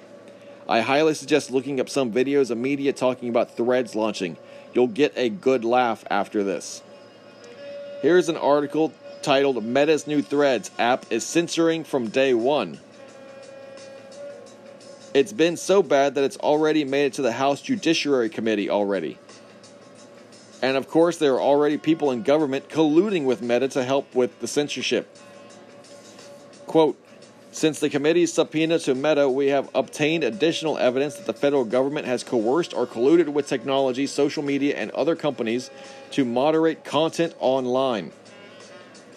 I highly suggest looking up some videos of media talking about threads launching. You'll get a good laugh after this. Here's an article titled Meta's new Threads app is censoring from day one. It's been so bad that it's already made it to the House Judiciary Committee already. And of course, there are already people in government colluding with Meta to help with the censorship. Quote Since the committee's subpoena to Meta, we have obtained additional evidence that the federal government has coerced or colluded with technology, social media, and other companies to moderate content online.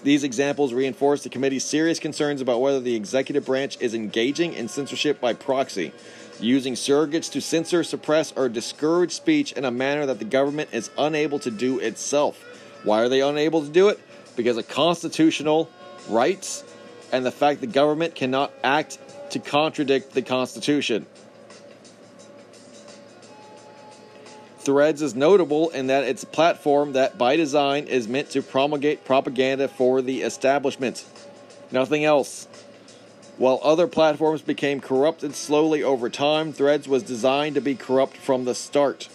These examples reinforce the committee's serious concerns about whether the executive branch is engaging in censorship by proxy using surrogates to censor, suppress, or discourage speech in a manner that the government is unable to do itself. Why are they unable to do it? Because of constitutional rights and the fact the government cannot act to contradict the Constitution. Threads is notable in that it's a platform that, by design, is meant to promulgate propaganda for the establishment. Nothing else. While other platforms became corrupted slowly over time, Threads was designed to be corrupt from the start.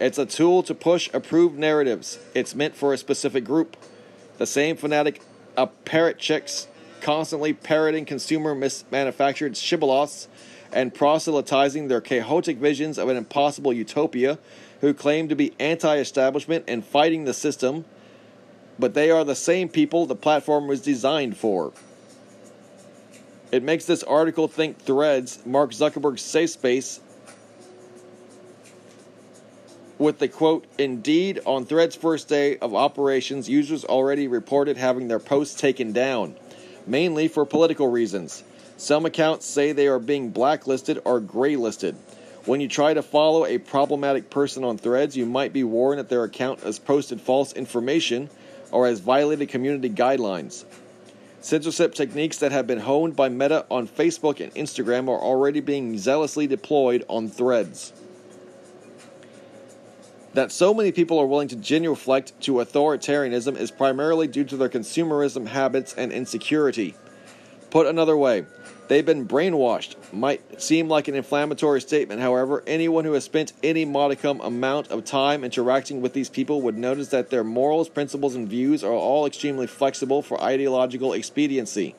It's a tool to push approved narratives. It's meant for a specific group. The same fanatic uh, parrot chicks constantly parroting consumer manufactured shibboleths and proselytizing their chaotic visions of an impossible utopia, who claim to be anti establishment and fighting the system, but they are the same people the platform was designed for. It makes this article think Threads, Mark Zuckerberg's safe space, with the quote, Indeed, on Threads' first day of operations, users already reported having their posts taken down, mainly for political reasons. Some accounts say they are being blacklisted or graylisted. When you try to follow a problematic person on Threads, you might be warned that their account has posted false information or has violated community guidelines. Censorship techniques that have been honed by Meta on Facebook and Instagram are already being zealously deployed on threads. That so many people are willing to genuflect to authoritarianism is primarily due to their consumerism habits and insecurity. Put another way, They've been brainwashed. Might seem like an inflammatory statement, however, anyone who has spent any modicum amount of time interacting with these people would notice that their morals, principles, and views are all extremely flexible for ideological expediency.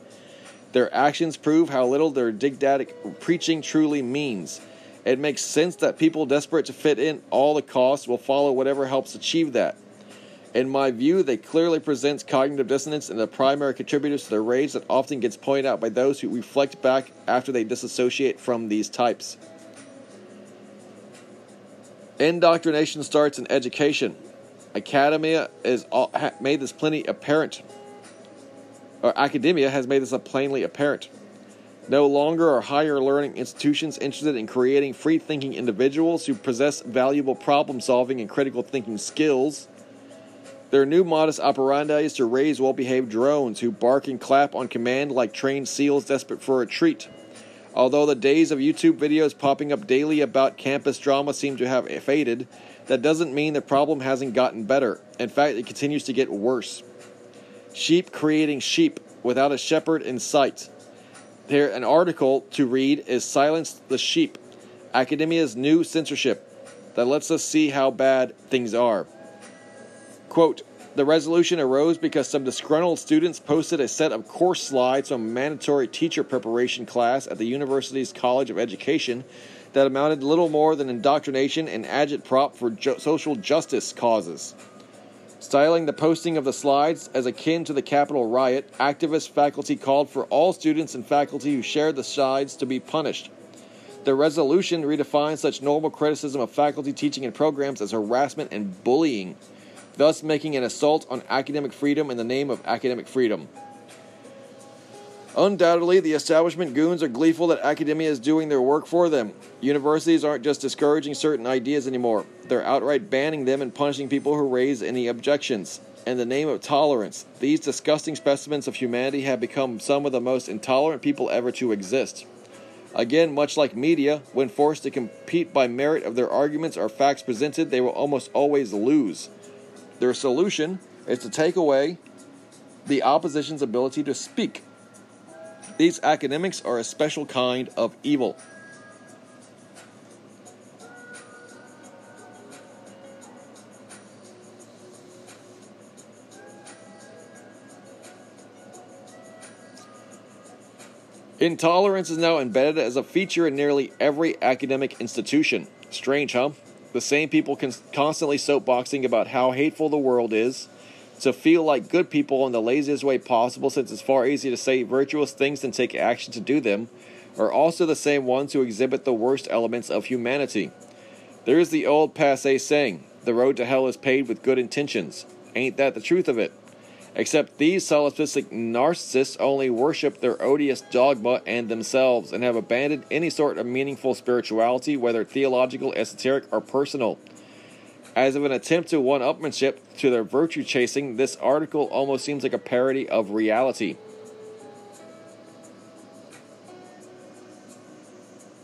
Their actions prove how little their didactic preaching truly means. It makes sense that people desperate to fit in all the costs will follow whatever helps achieve that. In my view, they clearly present cognitive dissonance and the primary contributors to the rage that often gets pointed out by those who reflect back after they disassociate from these types. Indoctrination starts in education. Academia is all, ha, made this plenty apparent, or academia has made this plainly apparent. No longer are higher learning institutions interested in creating free thinking individuals who possess valuable problem solving and critical thinking skills. Their new modus operandi is to raise well behaved drones who bark and clap on command like trained seals desperate for a treat. Although the days of YouTube videos popping up daily about campus drama seem to have faded, that doesn't mean the problem hasn't gotten better. In fact, it continues to get worse. Sheep creating sheep without a shepherd in sight. Here, an article to read is Silence the Sheep Academia's New Censorship that lets us see how bad things are. Quote, the resolution arose because some disgruntled students posted a set of course slides from a mandatory teacher preparation class at the university's College of Education that amounted little more than indoctrination and agitprop for social justice causes. Styling the posting of the slides as akin to the Capitol riot, activist faculty called for all students and faculty who shared the slides to be punished. The resolution redefines such normal criticism of faculty teaching and programs as harassment and bullying thus making an assault on academic freedom in the name of academic freedom. Undoubtedly, the establishment goons are gleeful that academia is doing their work for them. Universities aren't just discouraging certain ideas anymore, they're outright banning them and punishing people who raise any objections. In the name of tolerance, these disgusting specimens of humanity have become some of the most intolerant people ever to exist. Again, much like media, when forced to compete by merit of their arguments or facts presented, they will almost always lose. Their solution is to take away the opposition's ability to speak. These academics are a special kind of evil. Intolerance is now embedded as a feature in nearly every academic institution. Strange, huh? The same people can constantly soapboxing about how hateful the world is, to feel like good people in the laziest way possible since it's far easier to say virtuous things than take action to do them, are also the same ones who exhibit the worst elements of humanity. There is the old passe saying, the road to hell is paved with good intentions. Ain't that the truth of it? Except these solipsistic narcissists only worship their odious dogma and themselves and have abandoned any sort of meaningful spirituality, whether theological, esoteric, or personal. As of an attempt to one upmanship to their virtue chasing, this article almost seems like a parody of reality.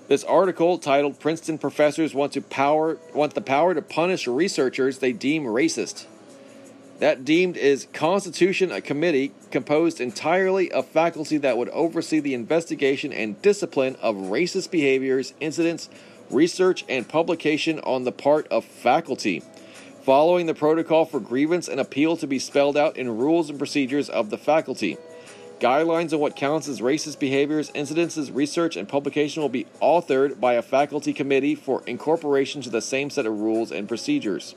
This article, titled Princeton Professors Want to Power Want the Power to Punish Researchers They Deem Racist. That deemed is constitution a committee composed entirely of faculty that would oversee the investigation and discipline of racist behaviors, incidents, research, and publication on the part of faculty, following the protocol for grievance and appeal to be spelled out in rules and procedures of the faculty. Guidelines on what counts as racist behaviors, incidences, research, and publication will be authored by a faculty committee for incorporation to the same set of rules and procedures.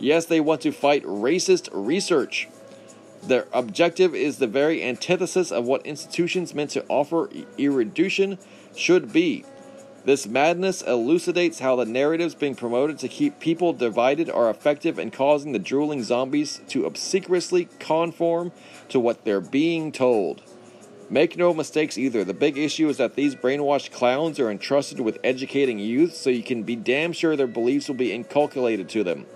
Yes, they want to fight racist research. Their objective is the very antithesis of what institutions meant to offer erudition should be. This madness elucidates how the narratives being promoted to keep people divided are effective in causing the drooling zombies to obsequiously conform to what they're being told. Make no mistakes either. The big issue is that these brainwashed clowns are entrusted with educating youth, so you can be damn sure their beliefs will be inculcated to them.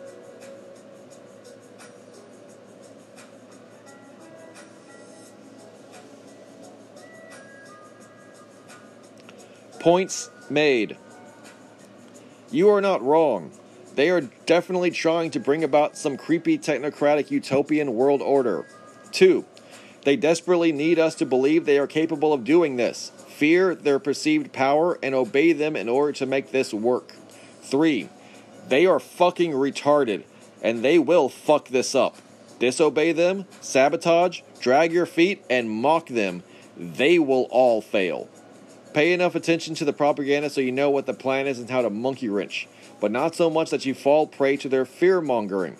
Points made. You are not wrong. They are definitely trying to bring about some creepy technocratic utopian world order. 2. They desperately need us to believe they are capable of doing this, fear their perceived power, and obey them in order to make this work. 3. They are fucking retarded, and they will fuck this up. Disobey them, sabotage, drag your feet, and mock them. They will all fail. Pay enough attention to the propaganda so you know what the plan is and how to monkey wrench, but not so much that you fall prey to their fear mongering.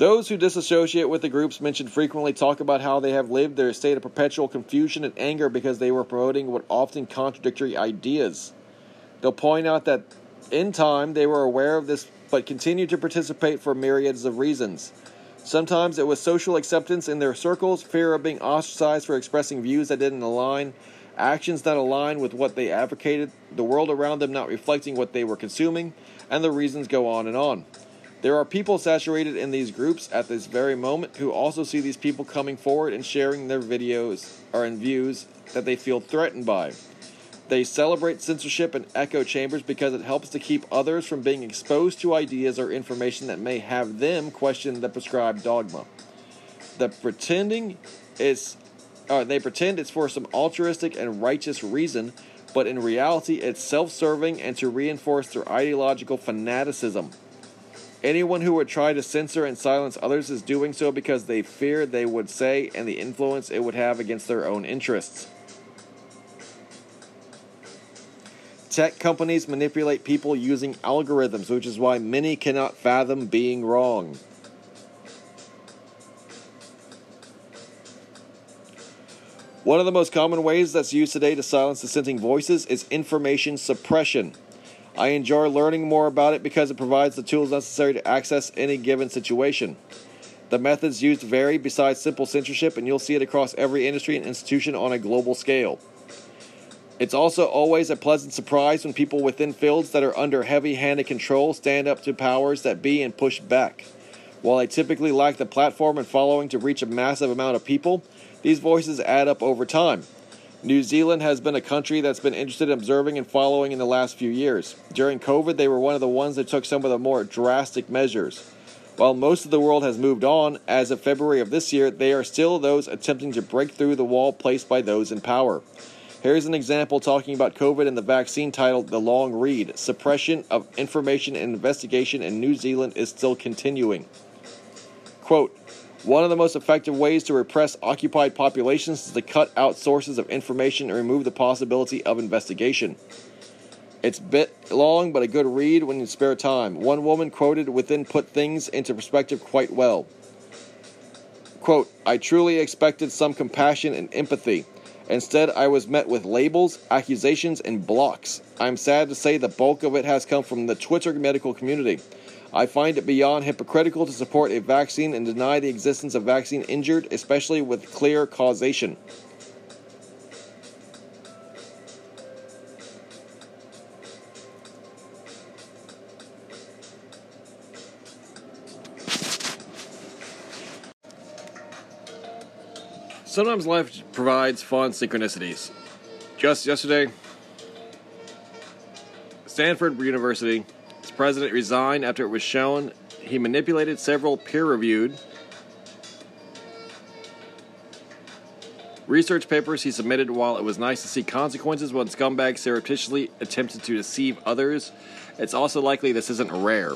Those who disassociate with the groups mentioned frequently talk about how they have lived their state of perpetual confusion and anger because they were promoting what often contradictory ideas. They'll point out that in time they were aware of this but continued to participate for myriads of reasons. Sometimes it was social acceptance in their circles, fear of being ostracized for expressing views that didn't align, actions that aligned with what they advocated, the world around them not reflecting what they were consuming, and the reasons go on and on. There are people saturated in these groups at this very moment who also see these people coming forward and sharing their videos or in views that they feel threatened by. They celebrate censorship and echo chambers because it helps to keep others from being exposed to ideas or information that may have them question the prescribed dogma. The pretending is uh, they pretend it's for some altruistic and righteous reason, but in reality it's self-serving and to reinforce their ideological fanaticism. Anyone who would try to censor and silence others is doing so because they fear they would say and the influence it would have against their own interests. Tech companies manipulate people using algorithms, which is why many cannot fathom being wrong. One of the most common ways that's used today to silence dissenting voices is information suppression. I enjoy learning more about it because it provides the tools necessary to access any given situation. The methods used vary besides simple censorship, and you'll see it across every industry and institution on a global scale. It's also always a pleasant surprise when people within fields that are under heavy handed control stand up to powers that be and push back. While I typically lack the platform and following to reach a massive amount of people, these voices add up over time. New Zealand has been a country that's been interested in observing and following in the last few years. During COVID, they were one of the ones that took some of the more drastic measures. While most of the world has moved on, as of February of this year, they are still those attempting to break through the wall placed by those in power. Here's an example talking about COVID and the vaccine titled The Long Read Suppression of Information and Investigation in New Zealand is still continuing. Quote, one of the most effective ways to repress occupied populations is to cut out sources of information and remove the possibility of investigation. It's a bit long, but a good read when you spare time. One woman quoted within put things into perspective quite well. Quote, I truly expected some compassion and empathy. Instead, I was met with labels, accusations, and blocks. I'm sad to say the bulk of it has come from the Twitter medical community. I find it beyond hypocritical to support a vaccine and deny the existence of vaccine injured, especially with clear causation. Sometimes life provides fun synchronicities. Just yesterday, Stanford University's president resigned after it was shown he manipulated several peer reviewed research papers he submitted while it was nice to see consequences when scumbags surreptitiously attempted to deceive others. It's also likely this isn't rare,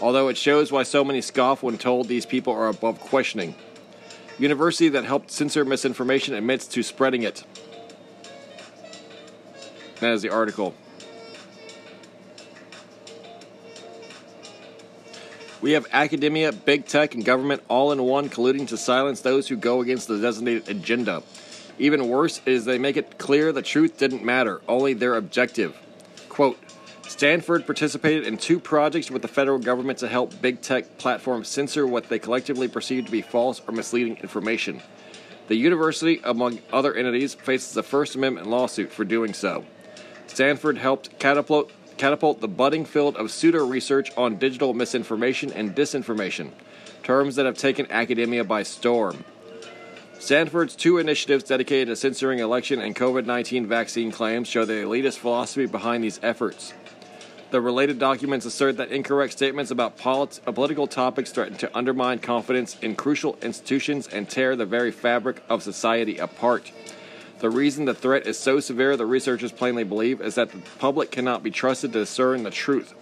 although it shows why so many scoff when told these people are above questioning. University that helped censor misinformation admits to spreading it. That is the article. We have academia, big tech, and government all in one colluding to silence those who go against the designated agenda. Even worse is they make it clear the truth didn't matter, only their objective. Quote, Stanford participated in two projects with the federal government to help big tech platforms censor what they collectively perceive to be false or misleading information. The university, among other entities, faces a First Amendment lawsuit for doing so. Stanford helped catapult, catapult the budding field of pseudo research on digital misinformation and disinformation, terms that have taken academia by storm. Stanford's two initiatives dedicated to censoring election and COVID 19 vaccine claims show the elitist philosophy behind these efforts. The related documents assert that incorrect statements about polit- political topics threaten to undermine confidence in crucial institutions and tear the very fabric of society apart. The reason the threat is so severe, the researchers plainly believe, is that the public cannot be trusted to discern the truth.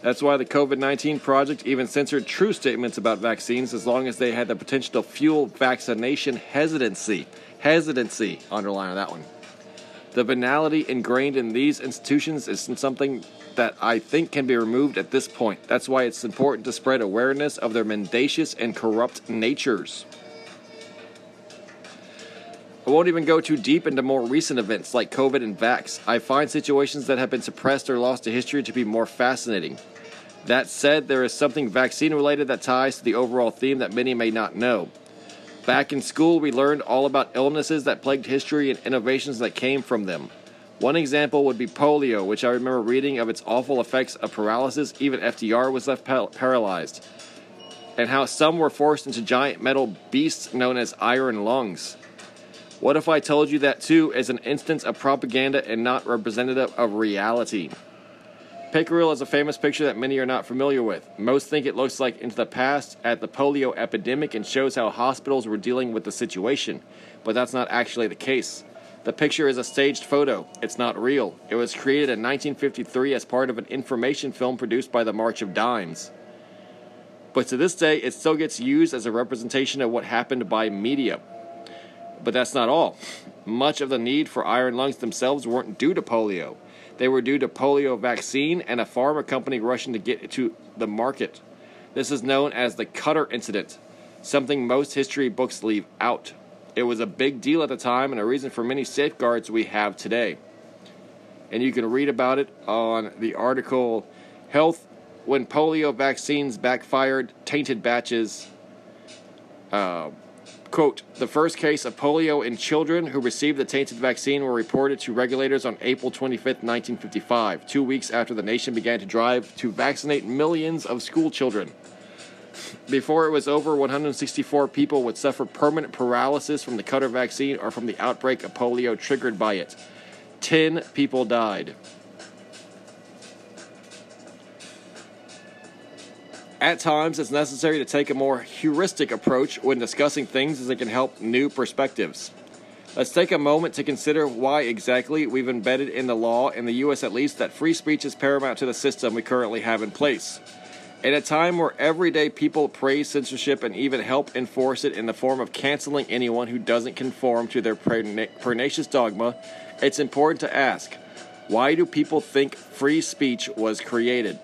That's why the COVID 19 project even censored true statements about vaccines as long as they had the potential to fuel vaccination hesitancy. Hesitancy, underline on that one. The banality ingrained in these institutions is something that I think can be removed at this point. That's why it's important to spread awareness of their mendacious and corrupt natures. I won't even go too deep into more recent events like COVID and Vax. I find situations that have been suppressed or lost to history to be more fascinating. That said, there is something vaccine related that ties to the overall theme that many may not know. Back in school, we learned all about illnesses that plagued history and innovations that came from them. One example would be polio, which I remember reading of its awful effects of paralysis, even FDR was left paralyzed, and how some were forced into giant metal beasts known as iron lungs. What if I told you that too is an instance of propaganda and not representative of reality? Pic rel is a famous picture that many are not familiar with. Most think it looks like Into the Past at the polio epidemic and shows how hospitals were dealing with the situation, but that's not actually the case. The picture is a staged photo. It's not real. It was created in 1953 as part of an information film produced by the March of Dimes. But to this day, it still gets used as a representation of what happened by media. But that's not all. Much of the need for iron lungs themselves weren't due to polio. They were due to polio vaccine and a pharma company rushing to get to the market. This is known as the Cutter incident, something most history books leave out. It was a big deal at the time and a reason for many safeguards we have today. And you can read about it on the article Health When Polio Vaccines Backfired, Tainted Batches. Uh, quote The first case of polio in children who received the tainted vaccine were reported to regulators on April 25, 1955, two weeks after the nation began to drive to vaccinate millions of school children. Before it was over, 164 people would suffer permanent paralysis from the Cutter vaccine or from the outbreak of polio triggered by it. 10 people died. At times, it's necessary to take a more heuristic approach when discussing things as it can help new perspectives. Let's take a moment to consider why exactly we've embedded in the law, in the U.S. at least, that free speech is paramount to the system we currently have in place. In a time where everyday people praise censorship and even help enforce it in the form of canceling anyone who doesn't conform to their pernicious dogma, it's important to ask why do people think free speech was created?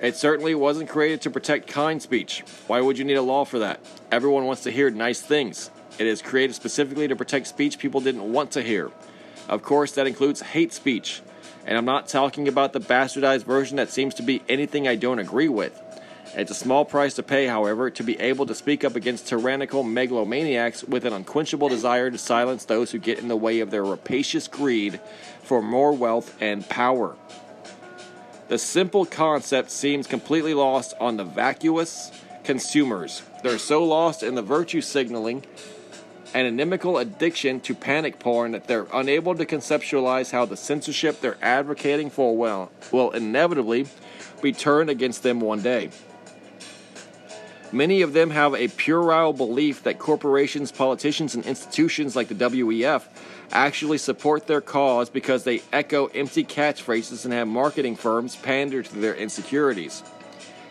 It certainly wasn't created to protect kind speech. Why would you need a law for that? Everyone wants to hear nice things. It is created specifically to protect speech people didn't want to hear. Of course, that includes hate speech. And I'm not talking about the bastardized version that seems to be anything I don't agree with. It's a small price to pay, however, to be able to speak up against tyrannical megalomaniacs with an unquenchable desire to silence those who get in the way of their rapacious greed for more wealth and power. The simple concept seems completely lost on the vacuous consumers. They're so lost in the virtue signaling and inimical addiction to panic porn that they're unable to conceptualize how the censorship they're advocating for will, will inevitably be turned against them one day. Many of them have a puerile belief that corporations, politicians, and institutions like the WEF actually support their cause because they echo empty catchphrases and have marketing firms pander to their insecurities.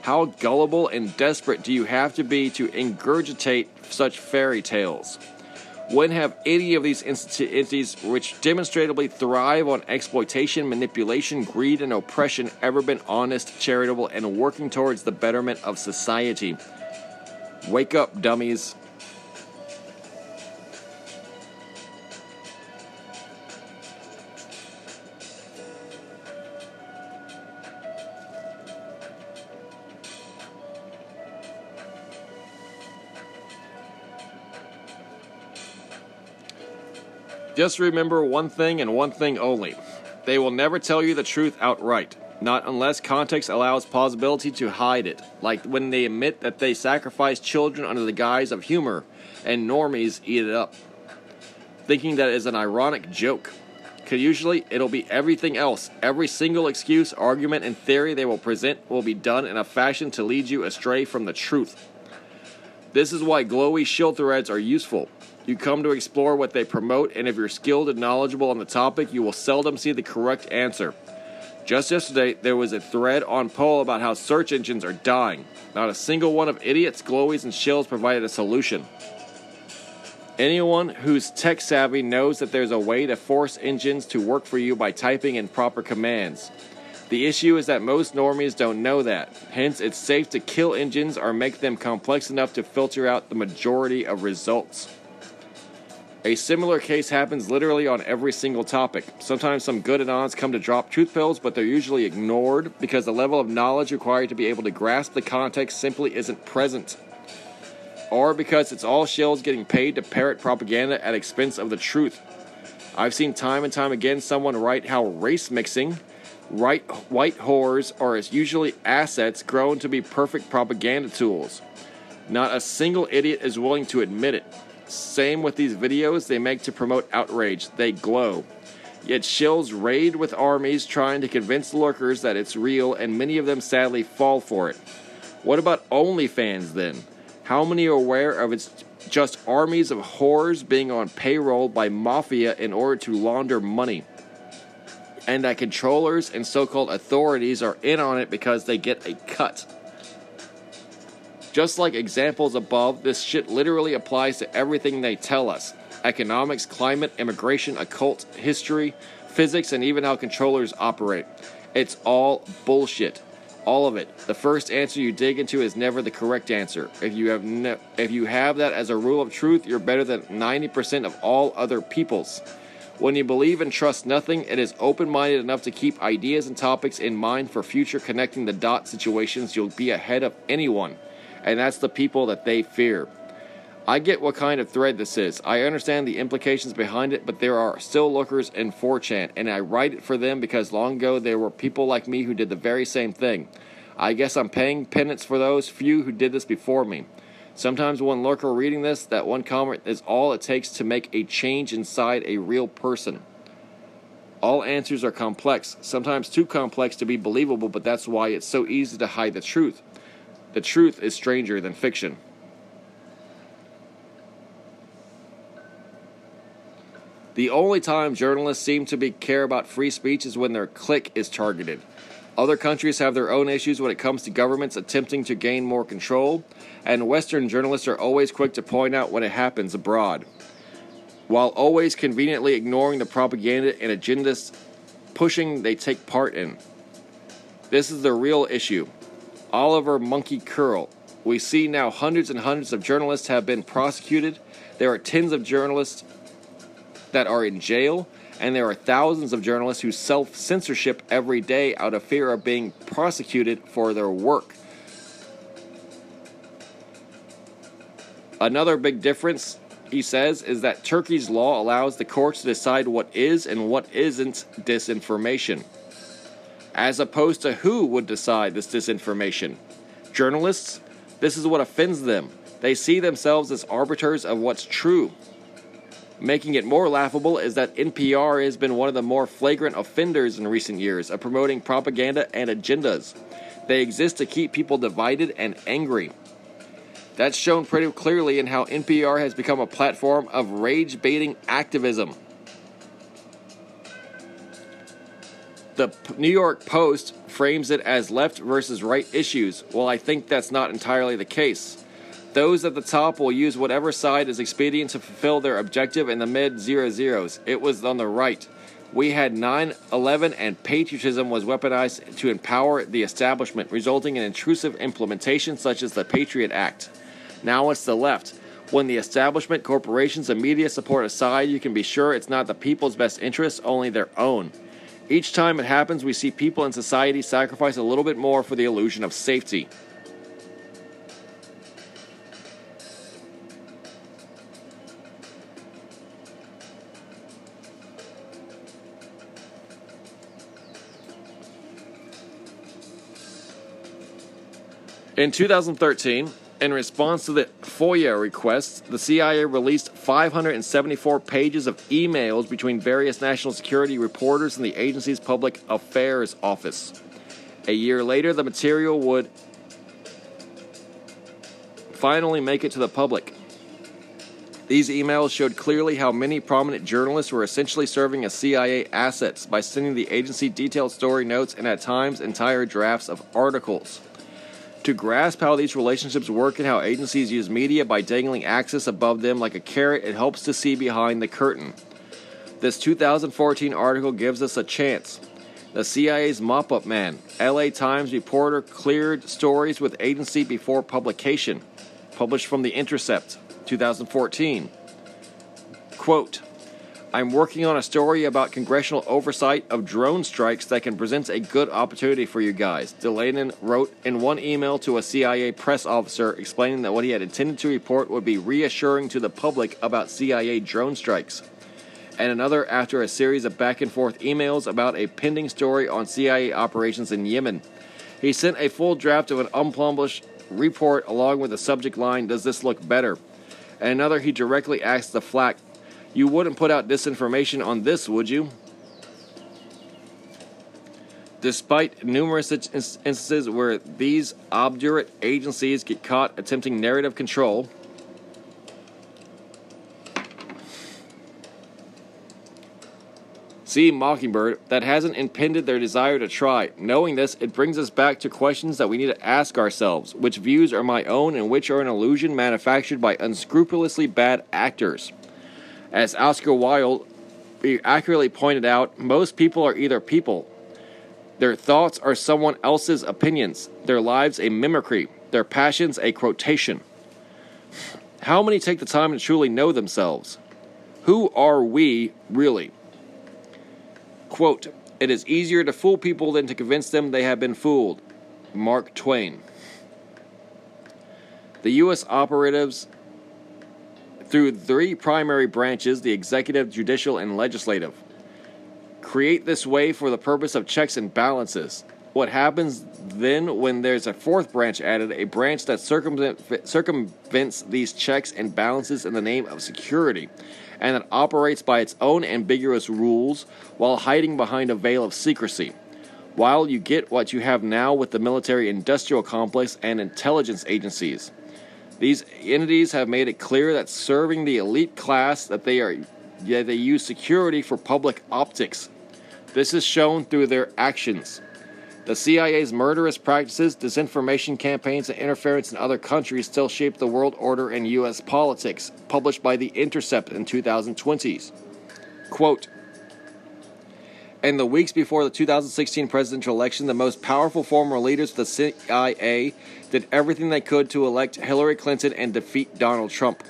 How gullible and desperate do you have to be to ingurgitate such fairy tales? When have any of these entities, which demonstrably thrive on exploitation, manipulation, greed, and oppression, ever been honest, charitable, and working towards the betterment of society? Wake up, dummies. Just remember one thing and one thing only. They will never tell you the truth outright, not unless context allows plausibility to hide it, like when they admit that they sacrifice children under the guise of humor, and normies eat it up, thinking that it is an ironic joke. Because usually it'll be everything else. Every single excuse, argument, and theory they will present will be done in a fashion to lead you astray from the truth. This is why glowy shield threads are useful. You come to explore what they promote, and if you're skilled and knowledgeable on the topic, you will seldom see the correct answer. Just yesterday, there was a thread on Poll about how search engines are dying. Not a single one of idiots, glowies, and shills provided a solution. Anyone who's tech savvy knows that there's a way to force engines to work for you by typing in proper commands. The issue is that most normies don't know that. Hence, it's safe to kill engines or make them complex enough to filter out the majority of results. A similar case happens literally on every single topic. Sometimes some good anons come to drop truth pills, but they're usually ignored because the level of knowledge required to be able to grasp the context simply isn't present. Or because it's all shills getting paid to parrot propaganda at expense of the truth. I've seen time and time again someone write how race mixing, right, white whores are as usually assets grown to be perfect propaganda tools. Not a single idiot is willing to admit it. Same with these videos they make to promote outrage. They glow. Yet shills raid with armies trying to convince lurkers that it's real, and many of them sadly fall for it. What about OnlyFans then? How many are aware of its just armies of whores being on payroll by mafia in order to launder money? And that controllers and so called authorities are in on it because they get a cut. Just like examples above, this shit literally applies to everything they tell us economics, climate, immigration, occult, history, physics, and even how controllers operate. It's all bullshit. All of it. The first answer you dig into is never the correct answer. If you have ne- if you have that as a rule of truth, you're better than 90% of all other peoples. When you believe and trust nothing, it is open-minded enough to keep ideas and topics in mind for future connecting the dot situations, you'll be ahead of anyone. And that's the people that they fear. I get what kind of thread this is. I understand the implications behind it, but there are still lookers in 4chan, and I write it for them because long ago there were people like me who did the very same thing. I guess I'm paying penance for those few who did this before me. Sometimes one lurker reading this, that one comment is all it takes to make a change inside a real person. All answers are complex, sometimes too complex to be believable, but that's why it's so easy to hide the truth. The truth is stranger than fiction. The only time journalists seem to be care about free speech is when their clique is targeted. Other countries have their own issues when it comes to governments attempting to gain more control, and Western journalists are always quick to point out when it happens abroad, while always conveniently ignoring the propaganda and agendas pushing they take part in. This is the real issue. Oliver Monkey Curl. We see now hundreds and hundreds of journalists have been prosecuted. There are tens of journalists that are in jail, and there are thousands of journalists who self censorship every day out of fear of being prosecuted for their work. Another big difference, he says, is that Turkey's law allows the courts to decide what is and what isn't disinformation, as opposed to who would decide this disinformation. Journalists, this is what offends them. They see themselves as arbiters of what's true. Making it more laughable is that NPR has been one of the more flagrant offenders in recent years of promoting propaganda and agendas. They exist to keep people divided and angry. That's shown pretty clearly in how NPR has become a platform of rage baiting activism. The New York Post frames it as left versus right issues. Well, I think that's not entirely the case. Those at the top will use whatever side is expedient to fulfill their objective in the mid zero zeros. It was on the right. We had 9 11 and patriotism was weaponized to empower the establishment, resulting in intrusive implementation such as the Patriot Act. Now it's the left. When the establishment, corporations, and media support a side, you can be sure it's not the people's best interests, only their own. Each time it happens, we see people in society sacrifice a little bit more for the illusion of safety. In 2013, in response to the FOIA requests, the CIA released 574 pages of emails between various national security reporters and the agency's public affairs office. A year later, the material would finally make it to the public. These emails showed clearly how many prominent journalists were essentially serving as CIA assets by sending the agency detailed story notes and at times entire drafts of articles. To grasp how these relationships work and how agencies use media by dangling access above them like a carrot, it helps to see behind the curtain. This 2014 article gives us a chance. The CIA's mop up man, LA Times reporter, cleared stories with agency before publication. Published from The Intercept, 2014. Quote I'm working on a story about congressional oversight of drone strikes that can present a good opportunity for you guys. Dilanian wrote in one email to a CIA press officer explaining that what he had intended to report would be reassuring to the public about CIA drone strikes. And another after a series of back and forth emails about a pending story on CIA operations in Yemen. He sent a full draft of an unpublished report along with the subject line, Does this look better? And another, he directly asked the FLAC you wouldn't put out disinformation on this, would you? Despite numerous instances where these obdurate agencies get caught attempting narrative control, See Mockingbird, that hasn't impeded their desire to try. Knowing this, it brings us back to questions that we need to ask ourselves. Which views are my own and which are an illusion manufactured by unscrupulously bad actors? As Oscar Wilde accurately pointed out, most people are either people Their thoughts are someone else's opinions, their lives a mimicry, their passions a quotation. How many take the time to truly know themselves? Who are we really? Quote, It is easier to fool people than to convince them they have been fooled. Mark Twain. The U.S. operatives, through three primary branches the executive, judicial, and legislative, create this way for the purpose of checks and balances. What happens then when there's a fourth branch added, a branch that circumvents these checks and balances in the name of security, and that operates by its own ambiguous rules while hiding behind a veil of secrecy? While you get what you have now with the military industrial complex and intelligence agencies. These entities have made it clear that serving the elite class that they are that they use security for public optics. This is shown through their actions. The CIA's murderous practices, disinformation campaigns, and interference in other countries still shape the world order and U.S. politics, published by The Intercept in 2020s. Quote, in the weeks before the 2016 presidential election, the most powerful former leaders of the CIA did everything they could to elect Hillary Clinton and defeat Donald Trump.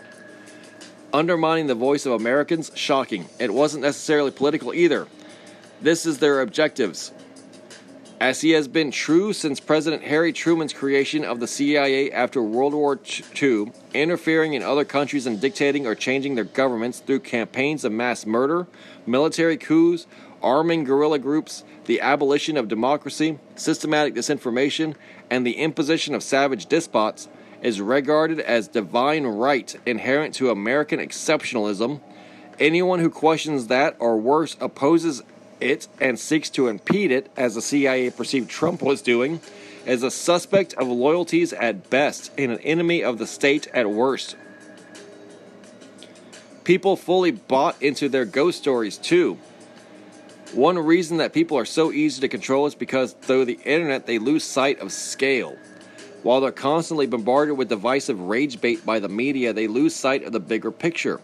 Undermining the voice of Americans? Shocking. It wasn't necessarily political either. This is their objectives. As he has been true since President Harry Truman's creation of the CIA after World War II, interfering in other countries and dictating or changing their governments through campaigns of mass murder, military coups, arming guerrilla groups, the abolition of democracy, systematic disinformation, and the imposition of savage despots is regarded as divine right inherent to American exceptionalism. Anyone who questions that or worse opposes it and seeks to impede it, as the CIA perceived Trump was doing, is a suspect of loyalties at best and an enemy of the state at worst. People fully bought into their ghost stories too. One reason that people are so easy to control is because through the internet they lose sight of scale. While they're constantly bombarded with divisive rage bait by the media, they lose sight of the bigger picture.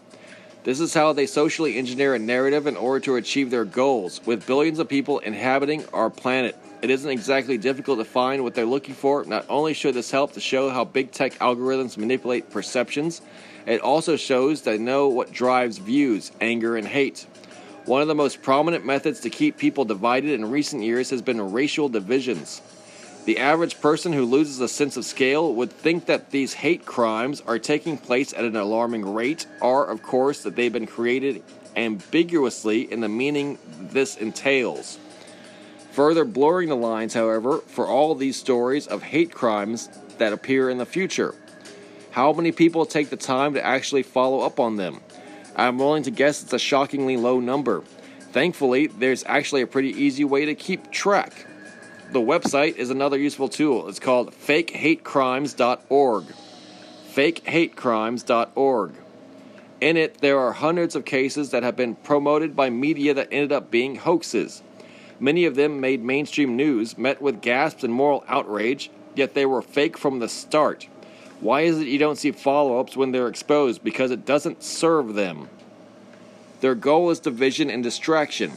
This is how they socially engineer a narrative in order to achieve their goals. With billions of people inhabiting our planet, it isn't exactly difficult to find what they're looking for. Not only should this help to show how big tech algorithms manipulate perceptions, it also shows they know what drives views, anger, and hate. One of the most prominent methods to keep people divided in recent years has been racial divisions. The average person who loses a sense of scale would think that these hate crimes are taking place at an alarming rate, or, of course, that they've been created ambiguously in the meaning this entails. Further blurring the lines, however, for all these stories of hate crimes that appear in the future. How many people take the time to actually follow up on them? I'm willing to guess it's a shockingly low number. Thankfully, there's actually a pretty easy way to keep track. The website is another useful tool. It's called fakehatecrimes.org. Fakehatecrimes.org. In it, there are hundreds of cases that have been promoted by media that ended up being hoaxes. Many of them made mainstream news, met with gasps and moral outrage, yet they were fake from the start. Why is it you don't see follow ups when they're exposed? Because it doesn't serve them. Their goal is division and distraction.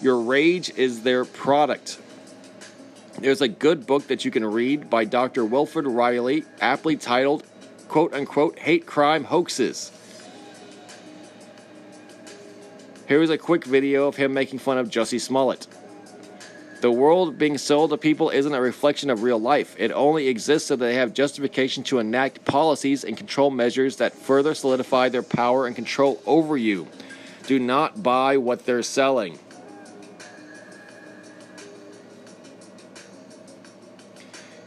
Your rage is their product. There's a good book that you can read by Dr. Wilfred Reilly, aptly titled, quote unquote, Hate Crime Hoaxes. Here's a quick video of him making fun of Jussie Smollett. The world being sold to people isn't a reflection of real life. It only exists so they have justification to enact policies and control measures that further solidify their power and control over you. Do not buy what they're selling.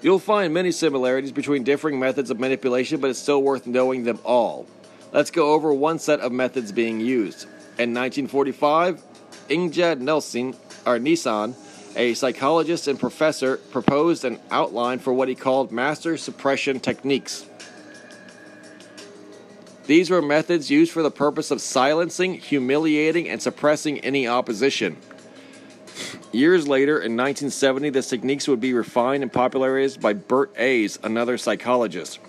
You'll find many similarities between differing methods of manipulation, but it's still worth knowing them all. Let's go over one set of methods being used. In 1945, Ingrid Nelson, or Nissen, a psychologist and professor, proposed an outline for what he called master suppression techniques. These were methods used for the purpose of silencing, humiliating, and suppressing any opposition. Years later, in 1970, the techniques would be refined and popularized by Berit Ås, another psychologist.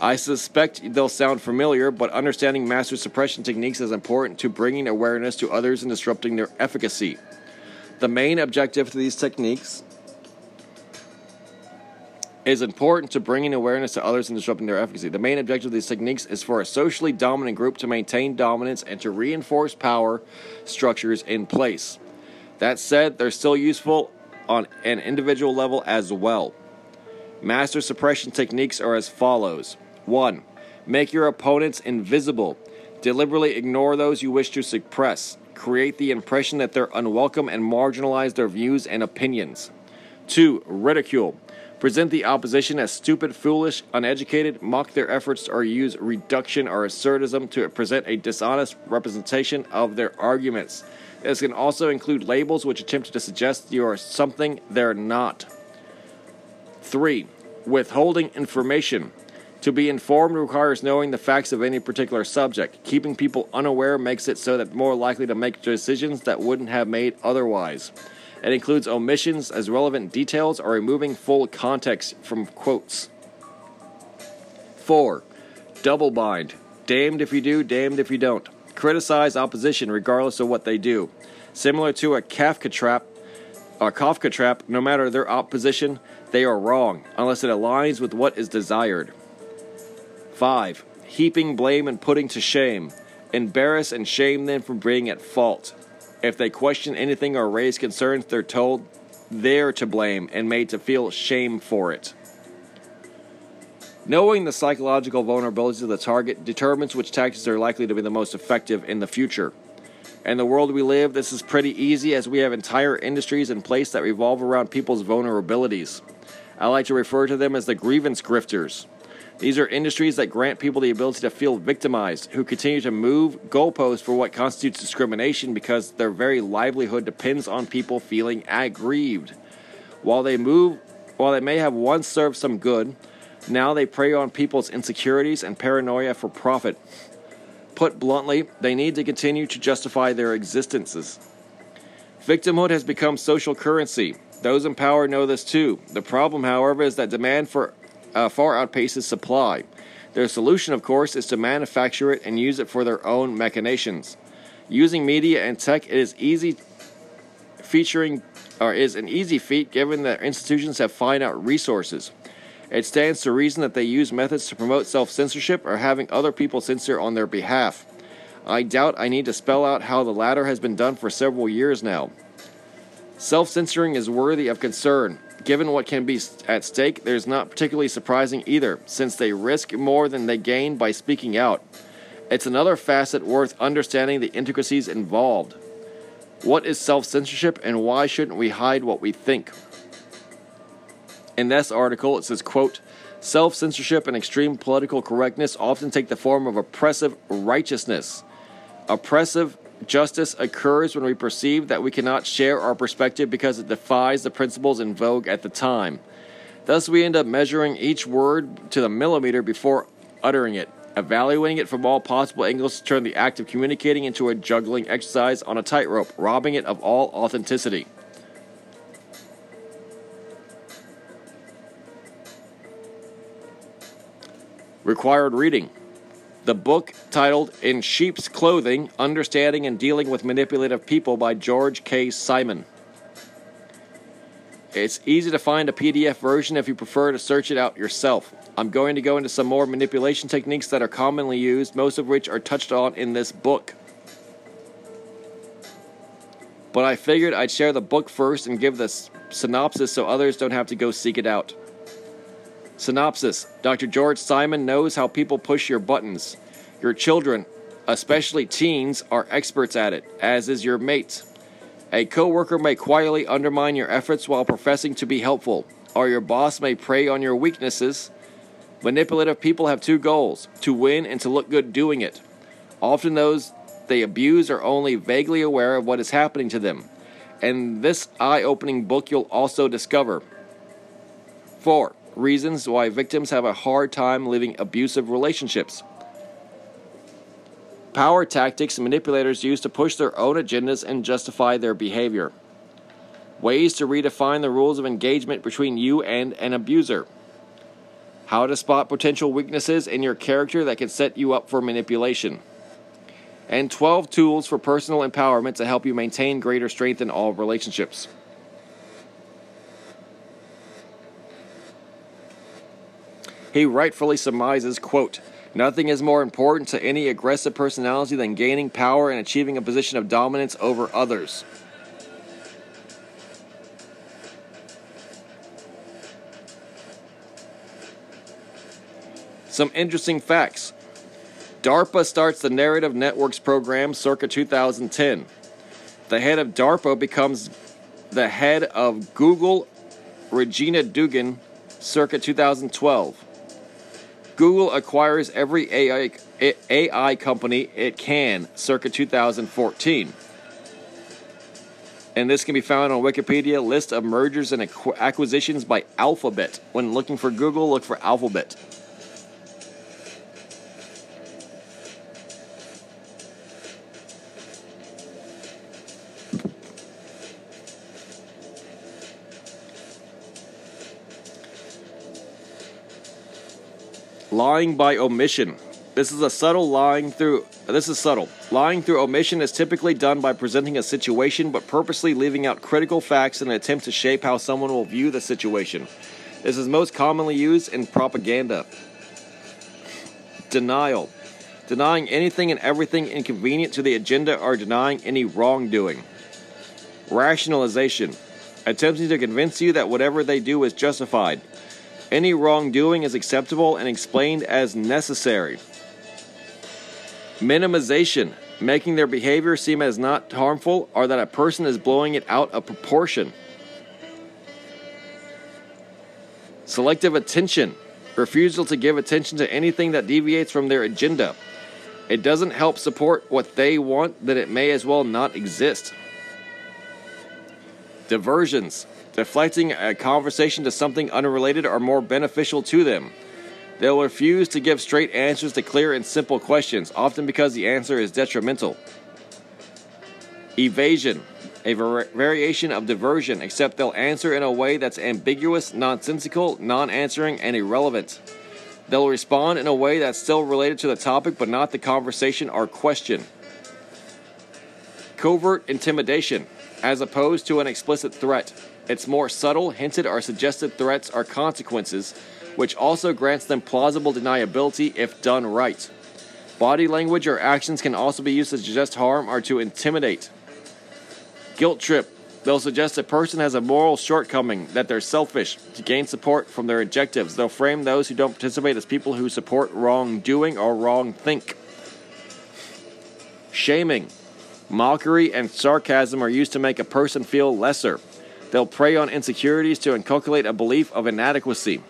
I suspect they'll sound familiar, but understanding master suppression techniques is important to bringing awareness to others and disrupting their efficacy. The main objective to these techniques is important to bringing awareness to others and disrupting their efficacy. The main objective of these techniques is for a socially dominant group to maintain dominance and to reinforce power structures in place. That said, they're still useful on an individual level as well. Master suppression techniques are as follows 1. Make your opponents invisible. Deliberately ignore those you wish to suppress. Create the impression that they're unwelcome and marginalize their views and opinions. 2. Ridicule. Present the opposition as stupid, foolish, uneducated, mock their efforts, or use reductio ad absurdum to present a dishonest representation of their arguments. This can also include labels which attempt to suggest you are something they're not. 3. Withholding information. To be informed requires knowing the facts of any particular subject. Keeping people unaware makes it so that more likely to make decisions that wouldn't have made otherwise. It includes omissions as relevant details or removing full context from quotes. 4. Double bind. Damned if you do, damned if you don't. Criticize opposition regardless of what they do. Similar to a Kafka trap, a Kafka trap, no matter their opposition, they are wrong unless it aligns with what is desired. 5. Heaping blame and putting to shame. Embarrass and shame them for being at fault. If they question anything or raise concerns, they're told they're to blame and made to feel shame for it. Knowing the psychological vulnerabilities of the target determines which tactics are likely to be the most effective in the future. In the world we live, this is pretty easy as we have entire industries in place that revolve around people's vulnerabilities. I like to refer to them as the grievance grifters. These are industries that grant people the ability to feel victimized, who continue to move goalposts for what constitutes discrimination because their very livelihood depends on people feeling aggrieved. While they move, while they may have once served some good, now they prey on people's insecurities and paranoia for profit. Put bluntly, they need to continue to justify their existences. Victimhood has become social currency. Those in power know this too. The problem, however, is that demand for uh, far outpaces supply. Their solution, of course, is to manufacture it and use it for their own machinations. Using media and tech it is easy featuring or is an easy feat given that institutions have finite resources. It stands to reason that they use methods to promote self censorship or having other people censor on their behalf. I doubt I need to spell out how the latter has been done for several years now. Self censoring is worthy of concern, Given what can be at stake, there's not particularly surprising either, since they risk more than they gain by speaking out. It's another facet worth understanding the intricacies involved. What is self censorship and why shouldn't we hide what we think? In this article, it says, quote, Self censorship and extreme political correctness often take the form of oppressive righteousness. Oppressive Justice occurs when we perceive that we cannot share our perspective because it defies the principles in vogue at the time. Thus, we end up measuring each word to the millimeter before uttering it, evaluating it from all possible angles to turn the act of communicating into a juggling exercise on a tightrope, robbing it of all authenticity. Required reading. The book titled In Sheep's Clothing Understanding and Dealing with Manipulative People by George K. Simon. It's easy to find a PDF version if you prefer to search it out yourself. I'm going to go into some more manipulation techniques that are commonly used, most of which are touched on in this book. But I figured I'd share the book first and give the synopsis so others don't have to go seek it out. Synopsis Dr. George Simon knows how people push your buttons. Your children, especially teens, are experts at it, as is your mate. A coworker may quietly undermine your efforts while professing to be helpful, or your boss may prey on your weaknesses. Manipulative people have two goals to win and to look good doing it. Often, those they abuse are only vaguely aware of what is happening to them. In this eye opening book, you'll also discover 4 reasons why victims have a hard time living abusive relationships. Power tactics manipulators use to push their own agendas and justify their behavior. Ways to redefine the rules of engagement between you and an abuser. How to spot potential weaknesses in your character that can set you up for manipulation. And 12 tools for personal empowerment to help you maintain greater strength in all relationships. He rightfully surmises, quote, Nothing is more important to any aggressive personality than gaining power and achieving a position of dominance over others. Some interesting facts. DARPA starts the Narrative Networks program circa 2010. The head of DARPA becomes the head of Google, Regina Dugan, circa 2012. Google acquires every AI, AI company it can, circa 2014. And this can be found on Wikipedia list of mergers and acquisitions by Alphabet. When looking for Google, look for Alphabet. Lying by omission. This is a subtle lying through. This is subtle. Lying through omission is typically done by presenting a situation but purposely leaving out critical facts in an attempt to shape how someone will view the situation. This is most commonly used in propaganda. Denial. Denying anything and everything inconvenient to the agenda or denying any wrongdoing. Rationalization. Attempting to convince you that whatever they do is justified. Any wrongdoing is acceptable and explained as necessary. Minimization, making their behavior seem as not harmful or that a person is blowing it out of proportion. Selective attention, refusal to give attention to anything that deviates from their agenda. It doesn't help support what they want, then it may as well not exist. Diversions, deflecting a uh, conversation to something unrelated or more beneficial to them. They'll refuse to give straight answers to clear and simple questions, often because the answer is detrimental. Evasion, a var- variation of diversion, except they'll answer in a way that's ambiguous, nonsensical, non answering, and irrelevant. They'll respond in a way that's still related to the topic but not the conversation or question. Covert intimidation, as opposed to an explicit threat. Its more subtle, hinted, or suggested threats are consequences, which also grants them plausible deniability if done right. Body language or actions can also be used to suggest harm or to intimidate. Guilt trip. They'll suggest a person has a moral shortcoming, that they're selfish. To gain support from their objectives, they'll frame those who don't participate as people who support wrongdoing or wrong think. Shaming. Mockery and sarcasm are used to make a person feel lesser. They'll prey on insecurities to inculcate a belief of inadequacy.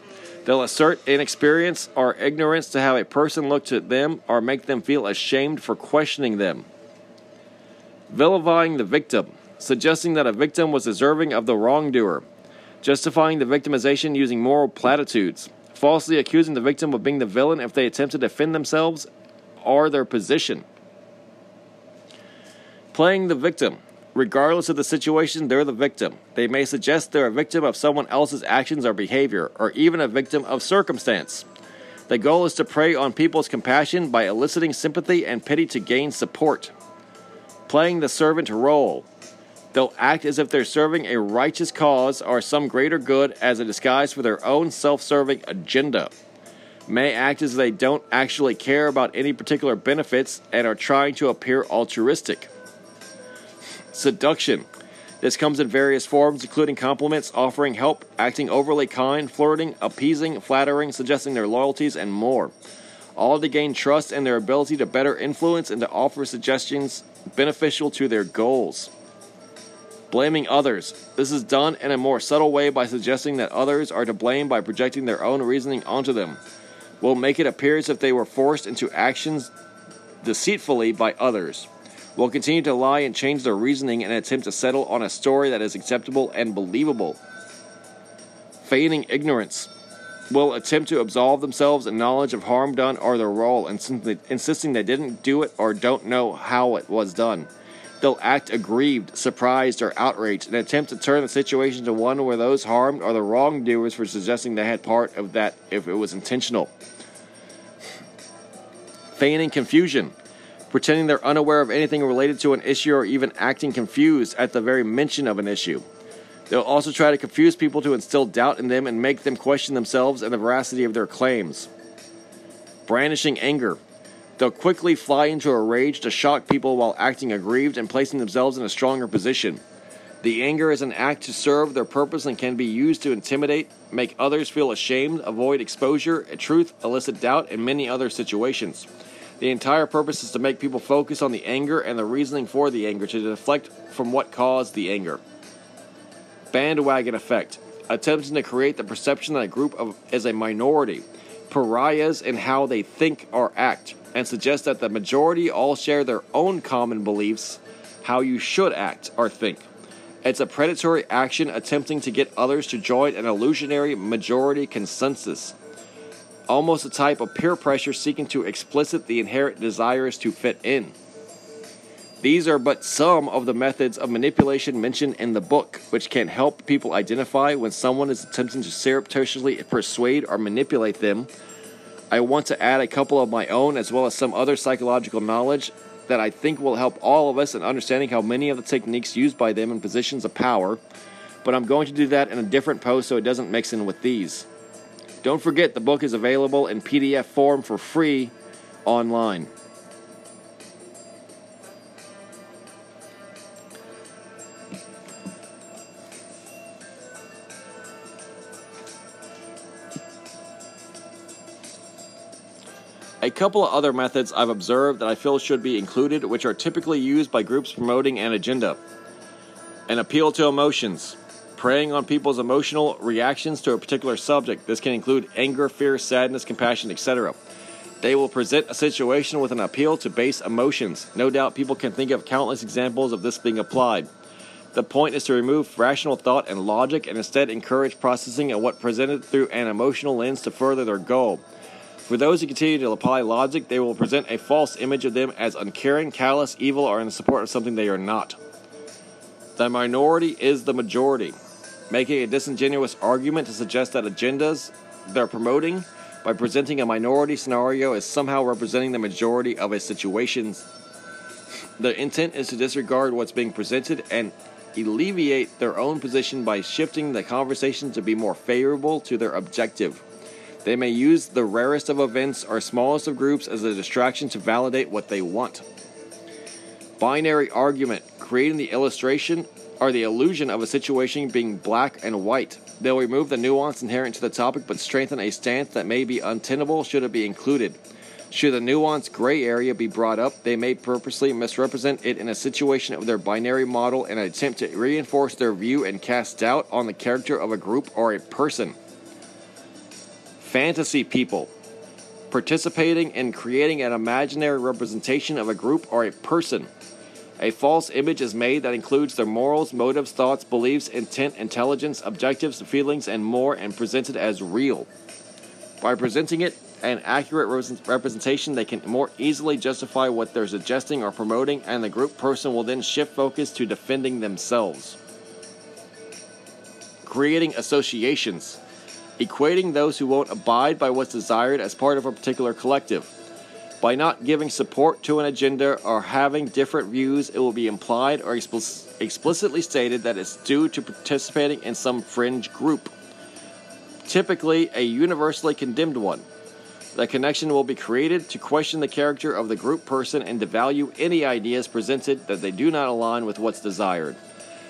They'll assert inexperience or ignorance to have a person look to them or make them feel ashamed for questioning them. Vilifying the victim, suggesting that a victim was deserving of the wrongdoer. Justifying the victimization using moral platitudes. Falsely accusing the victim of being the villain if they attempt to defend themselves or their position. Playing the victim, Regardless of the situation, they're the victim. They may suggest they're a victim of someone else's actions or behavior, or even a victim of circumstance. The goal is to prey on people's compassion by eliciting sympathy and pity to gain support. Playing the servant role. They'll act as if they're serving a righteous cause or some greater good as a disguise for their own self serving agenda. May act as if they don't actually care about any particular benefits and are trying to appear altruistic. Seduction. This comes in various forms, including compliments, offering help, acting overly kind, flirting, appeasing, flattering, suggesting their loyalties, and more. All to gain trust and their ability to better influence and to offer suggestions beneficial to their goals. Blaming others. This is done in a more subtle way by suggesting that others are to blame by projecting their own reasoning onto them. Will make it appear as if they were forced into actions deceitfully by others will continue to lie and change their reasoning in an attempt to settle on a story that is acceptable and believable. Feigning ignorance will attempt to absolve themselves in knowledge of harm done or their role, and insisting they didn't do it or don't know how it was done. They'll act aggrieved, surprised, or outraged in an attempt to turn the situation to one where those harmed are the wrongdoers for suggesting they had part of that if it was intentional. Feigning confusion pretending they're unaware of anything related to an issue or even acting confused at the very mention of an issue. They'll also try to confuse people to instill doubt in them and make them question themselves and the veracity of their claims. Brandishing anger. They'll quickly fly into a rage to shock people while acting aggrieved and placing themselves in a stronger position. The anger is an act to serve their purpose and can be used to intimidate, make others feel ashamed, avoid exposure, truth, elicit doubt, and many other situations. The entire purpose is to make people focus on the anger and the reasoning for the anger to deflect from what caused the anger. Bandwagon effect, attempting to create the perception that a group of, is a minority, pariahs in how they think or act, and suggest that the majority all share their own common beliefs, how you should act or think. It's a predatory action attempting to get others to join an illusionary majority consensus. Almost a type of peer pressure seeking to explicit the inherent desires to fit in. These are but some of the methods of manipulation mentioned in the book, which can help people identify when someone is attempting to surreptitiously persuade or manipulate them. I want to add a couple of my own as well as some other psychological knowledge that I think will help all of us in understanding how many of the techniques used by them in positions of power, but I'm going to do that in a different post so it doesn't mix in with these. Don't forget the book is available in PDF form for free online. A couple of other methods I've observed that I feel should be included, which are typically used by groups promoting an agenda. An appeal to emotions, preying on people's emotional reactions to a particular subject. This can include anger, fear, sadness, compassion, etc. They will present a situation with an appeal to base emotions. No doubt people can think of countless examples of this being applied. The point is to remove rational thought and logic and instead encourage processing of what presented through an emotional lens to further their goal. For those who continue to apply logic, they will present a false image of them as uncaring, callous, evil, or in support of something they are not. The minority is the majority, making a disingenuous argument to suggest that agendas they're promoting by presenting a minority scenario as somehow representing the majority of a situation. Their intent is to disregard what's being presented and alleviate their own position by shifting the conversation to be more favorable to their objective. They may use the rarest of events or smallest of groups as a distraction to validate what they want. Binary argument, creating the illustration or the illusion of a situation being black and white. They'll remove the nuance inherent to the topic but strengthen a stance that may be untenable should it be included. Should the nuanced gray area be brought up, they may purposely misrepresent it in a situation of their binary model in an attempt to reinforce their view and cast doubt on the character of a group or a person fantasy people, participating in creating an imaginary representation of a group or a person. A false image is made that includes their morals, motives, thoughts, beliefs, intent, intelligence, objectives, feelings, and more, and presented as real. By presenting it an accurate representation, they can more easily justify what they're suggesting or promoting, and the group person will then shift focus to defending themselves. Creating associations equating those who won't abide by what's desired as part of a particular collective. By not giving support to an agenda or having different views, it will be implied or explicitly stated that it's due to participating in some fringe group, typically a universally condemned one. The connection will be created to question the character of the group person and devalue any ideas presented that they do not align with what's desired,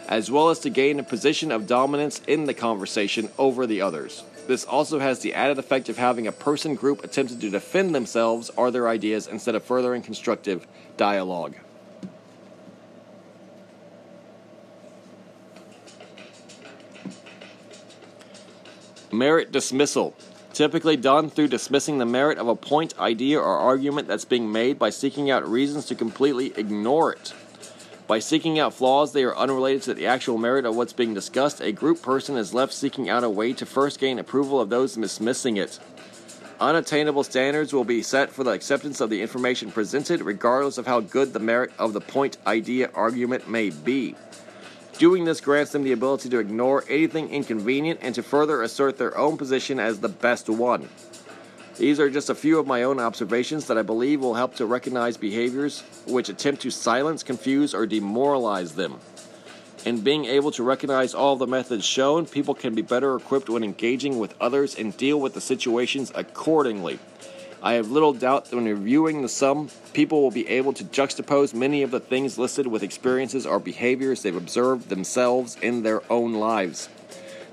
as well as to gain a position of dominance in the conversation over the others. This also has the added effect of having a person group attempting to defend themselves or their ideas instead of furthering constructive dialogue. Merit dismissal. Typically done through dismissing the merit of a point, idea, or argument that's being made by seeking out reasons to completely ignore it. By seeking out flaws they are unrelated to the actual merit of what's being discussed, a group person is left seeking out a way to first gain approval of those dismissing it. Unattainable standards will be set for the acceptance of the information presented, regardless of how good the merit of the point, idea, argument may be. Doing this grants them the ability to ignore anything inconvenient and to further assert their own position as the best one. These are just a few of my own observations that I believe will help to recognize behaviors which attempt to silence, confuse, or demoralize them. In being able to recognize all the methods shown, people can be better equipped when engaging with others and deal with the situations accordingly. I have little doubt that when reviewing the sum, people will be able to juxtapose many of the things listed with experiences or behaviors they've observed themselves in their own lives.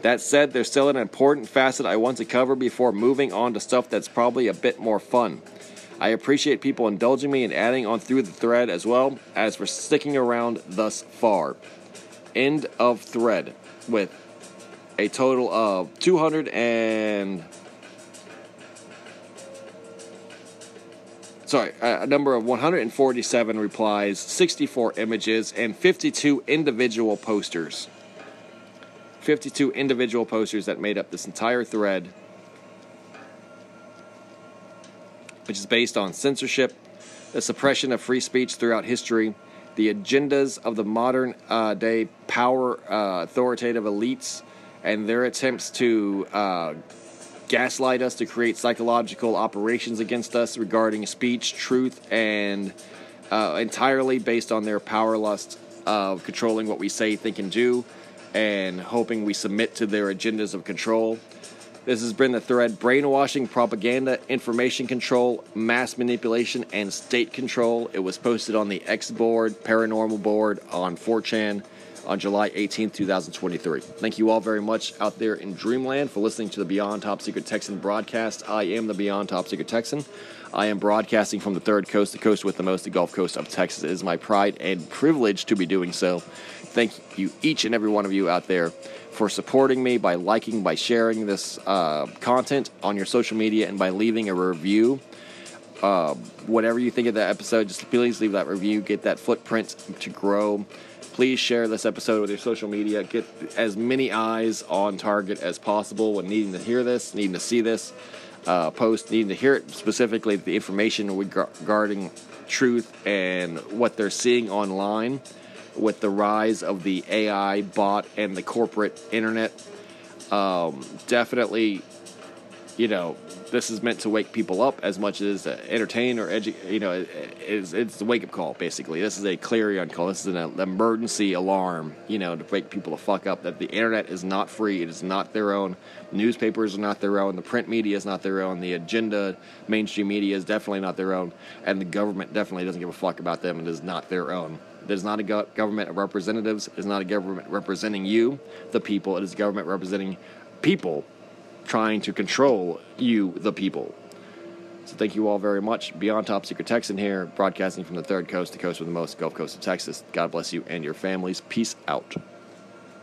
That said, there's still an important facet I want to cover before moving on to stuff that's probably a bit more fun. I appreciate people indulging me and adding on through the thread as well as for sticking around thus far. End of thread with a total of 200 and sorry, a number of 147 replies, 64 images, and 52 individual posters. 52 individual posters that made up this entire thread, which is based on censorship, the suppression of free speech throughout history, the agendas of the modern uh, day power uh, authoritative elites, and their attempts to uh, gaslight us to create psychological operations against us regarding speech, truth, and uh, entirely based on their power lust of controlling what we say, think, and do, and hoping we submit to their agendas of control. This has been the thread Brainwashing, Propaganda, Information Control, Mass Manipulation, and State Control. It was posted on the X board, Paranormal board, on 4chan on July 18, 2023. Thank you all very much out there in Dreamland for listening to the Beyond Top Secret Texan broadcast. I am the Beyond Top Secret Texan. I am broadcasting from the third coast, the coast with the most, the Gulf Coast of Texas. It is my pride and privilege to be doing so. Thank you, each and every one of you out there, for supporting me by liking, by sharing this uh, content on your social media, and by leaving a review. Uh, whatever you think of that episode, just please leave that review. Get that footprint to grow please share this episode with your social media. Get as many eyes on target as possible when needing to hear this, needing to see this uh, post, needing to hear it specifically, the information regarding truth and what they're seeing online with the rise of the AI bot and the corporate internet. Um, definitely, you know, this is meant to wake people up as much as uh, entertain or educate. You know, it's, it's a wake up call basically. This is a clarion call. This is an emergency alarm. You know, to wake people to fuck up that the internet is not free. It is not their own. Newspapers are not their own. The print media is not their own. The agenda, mainstream media is definitely not their own, and the government definitely doesn't give a fuck about them. It is not their own. Is not a go- government of representatives. It is not a government representing you, the people. It is a government representing people trying to control you, the people. So thank you all very much. Beyond Top Secret Texan here, broadcasting from the third coast, the coast with the most, Gulf Coast of Texas. God bless you and your families. Peace out.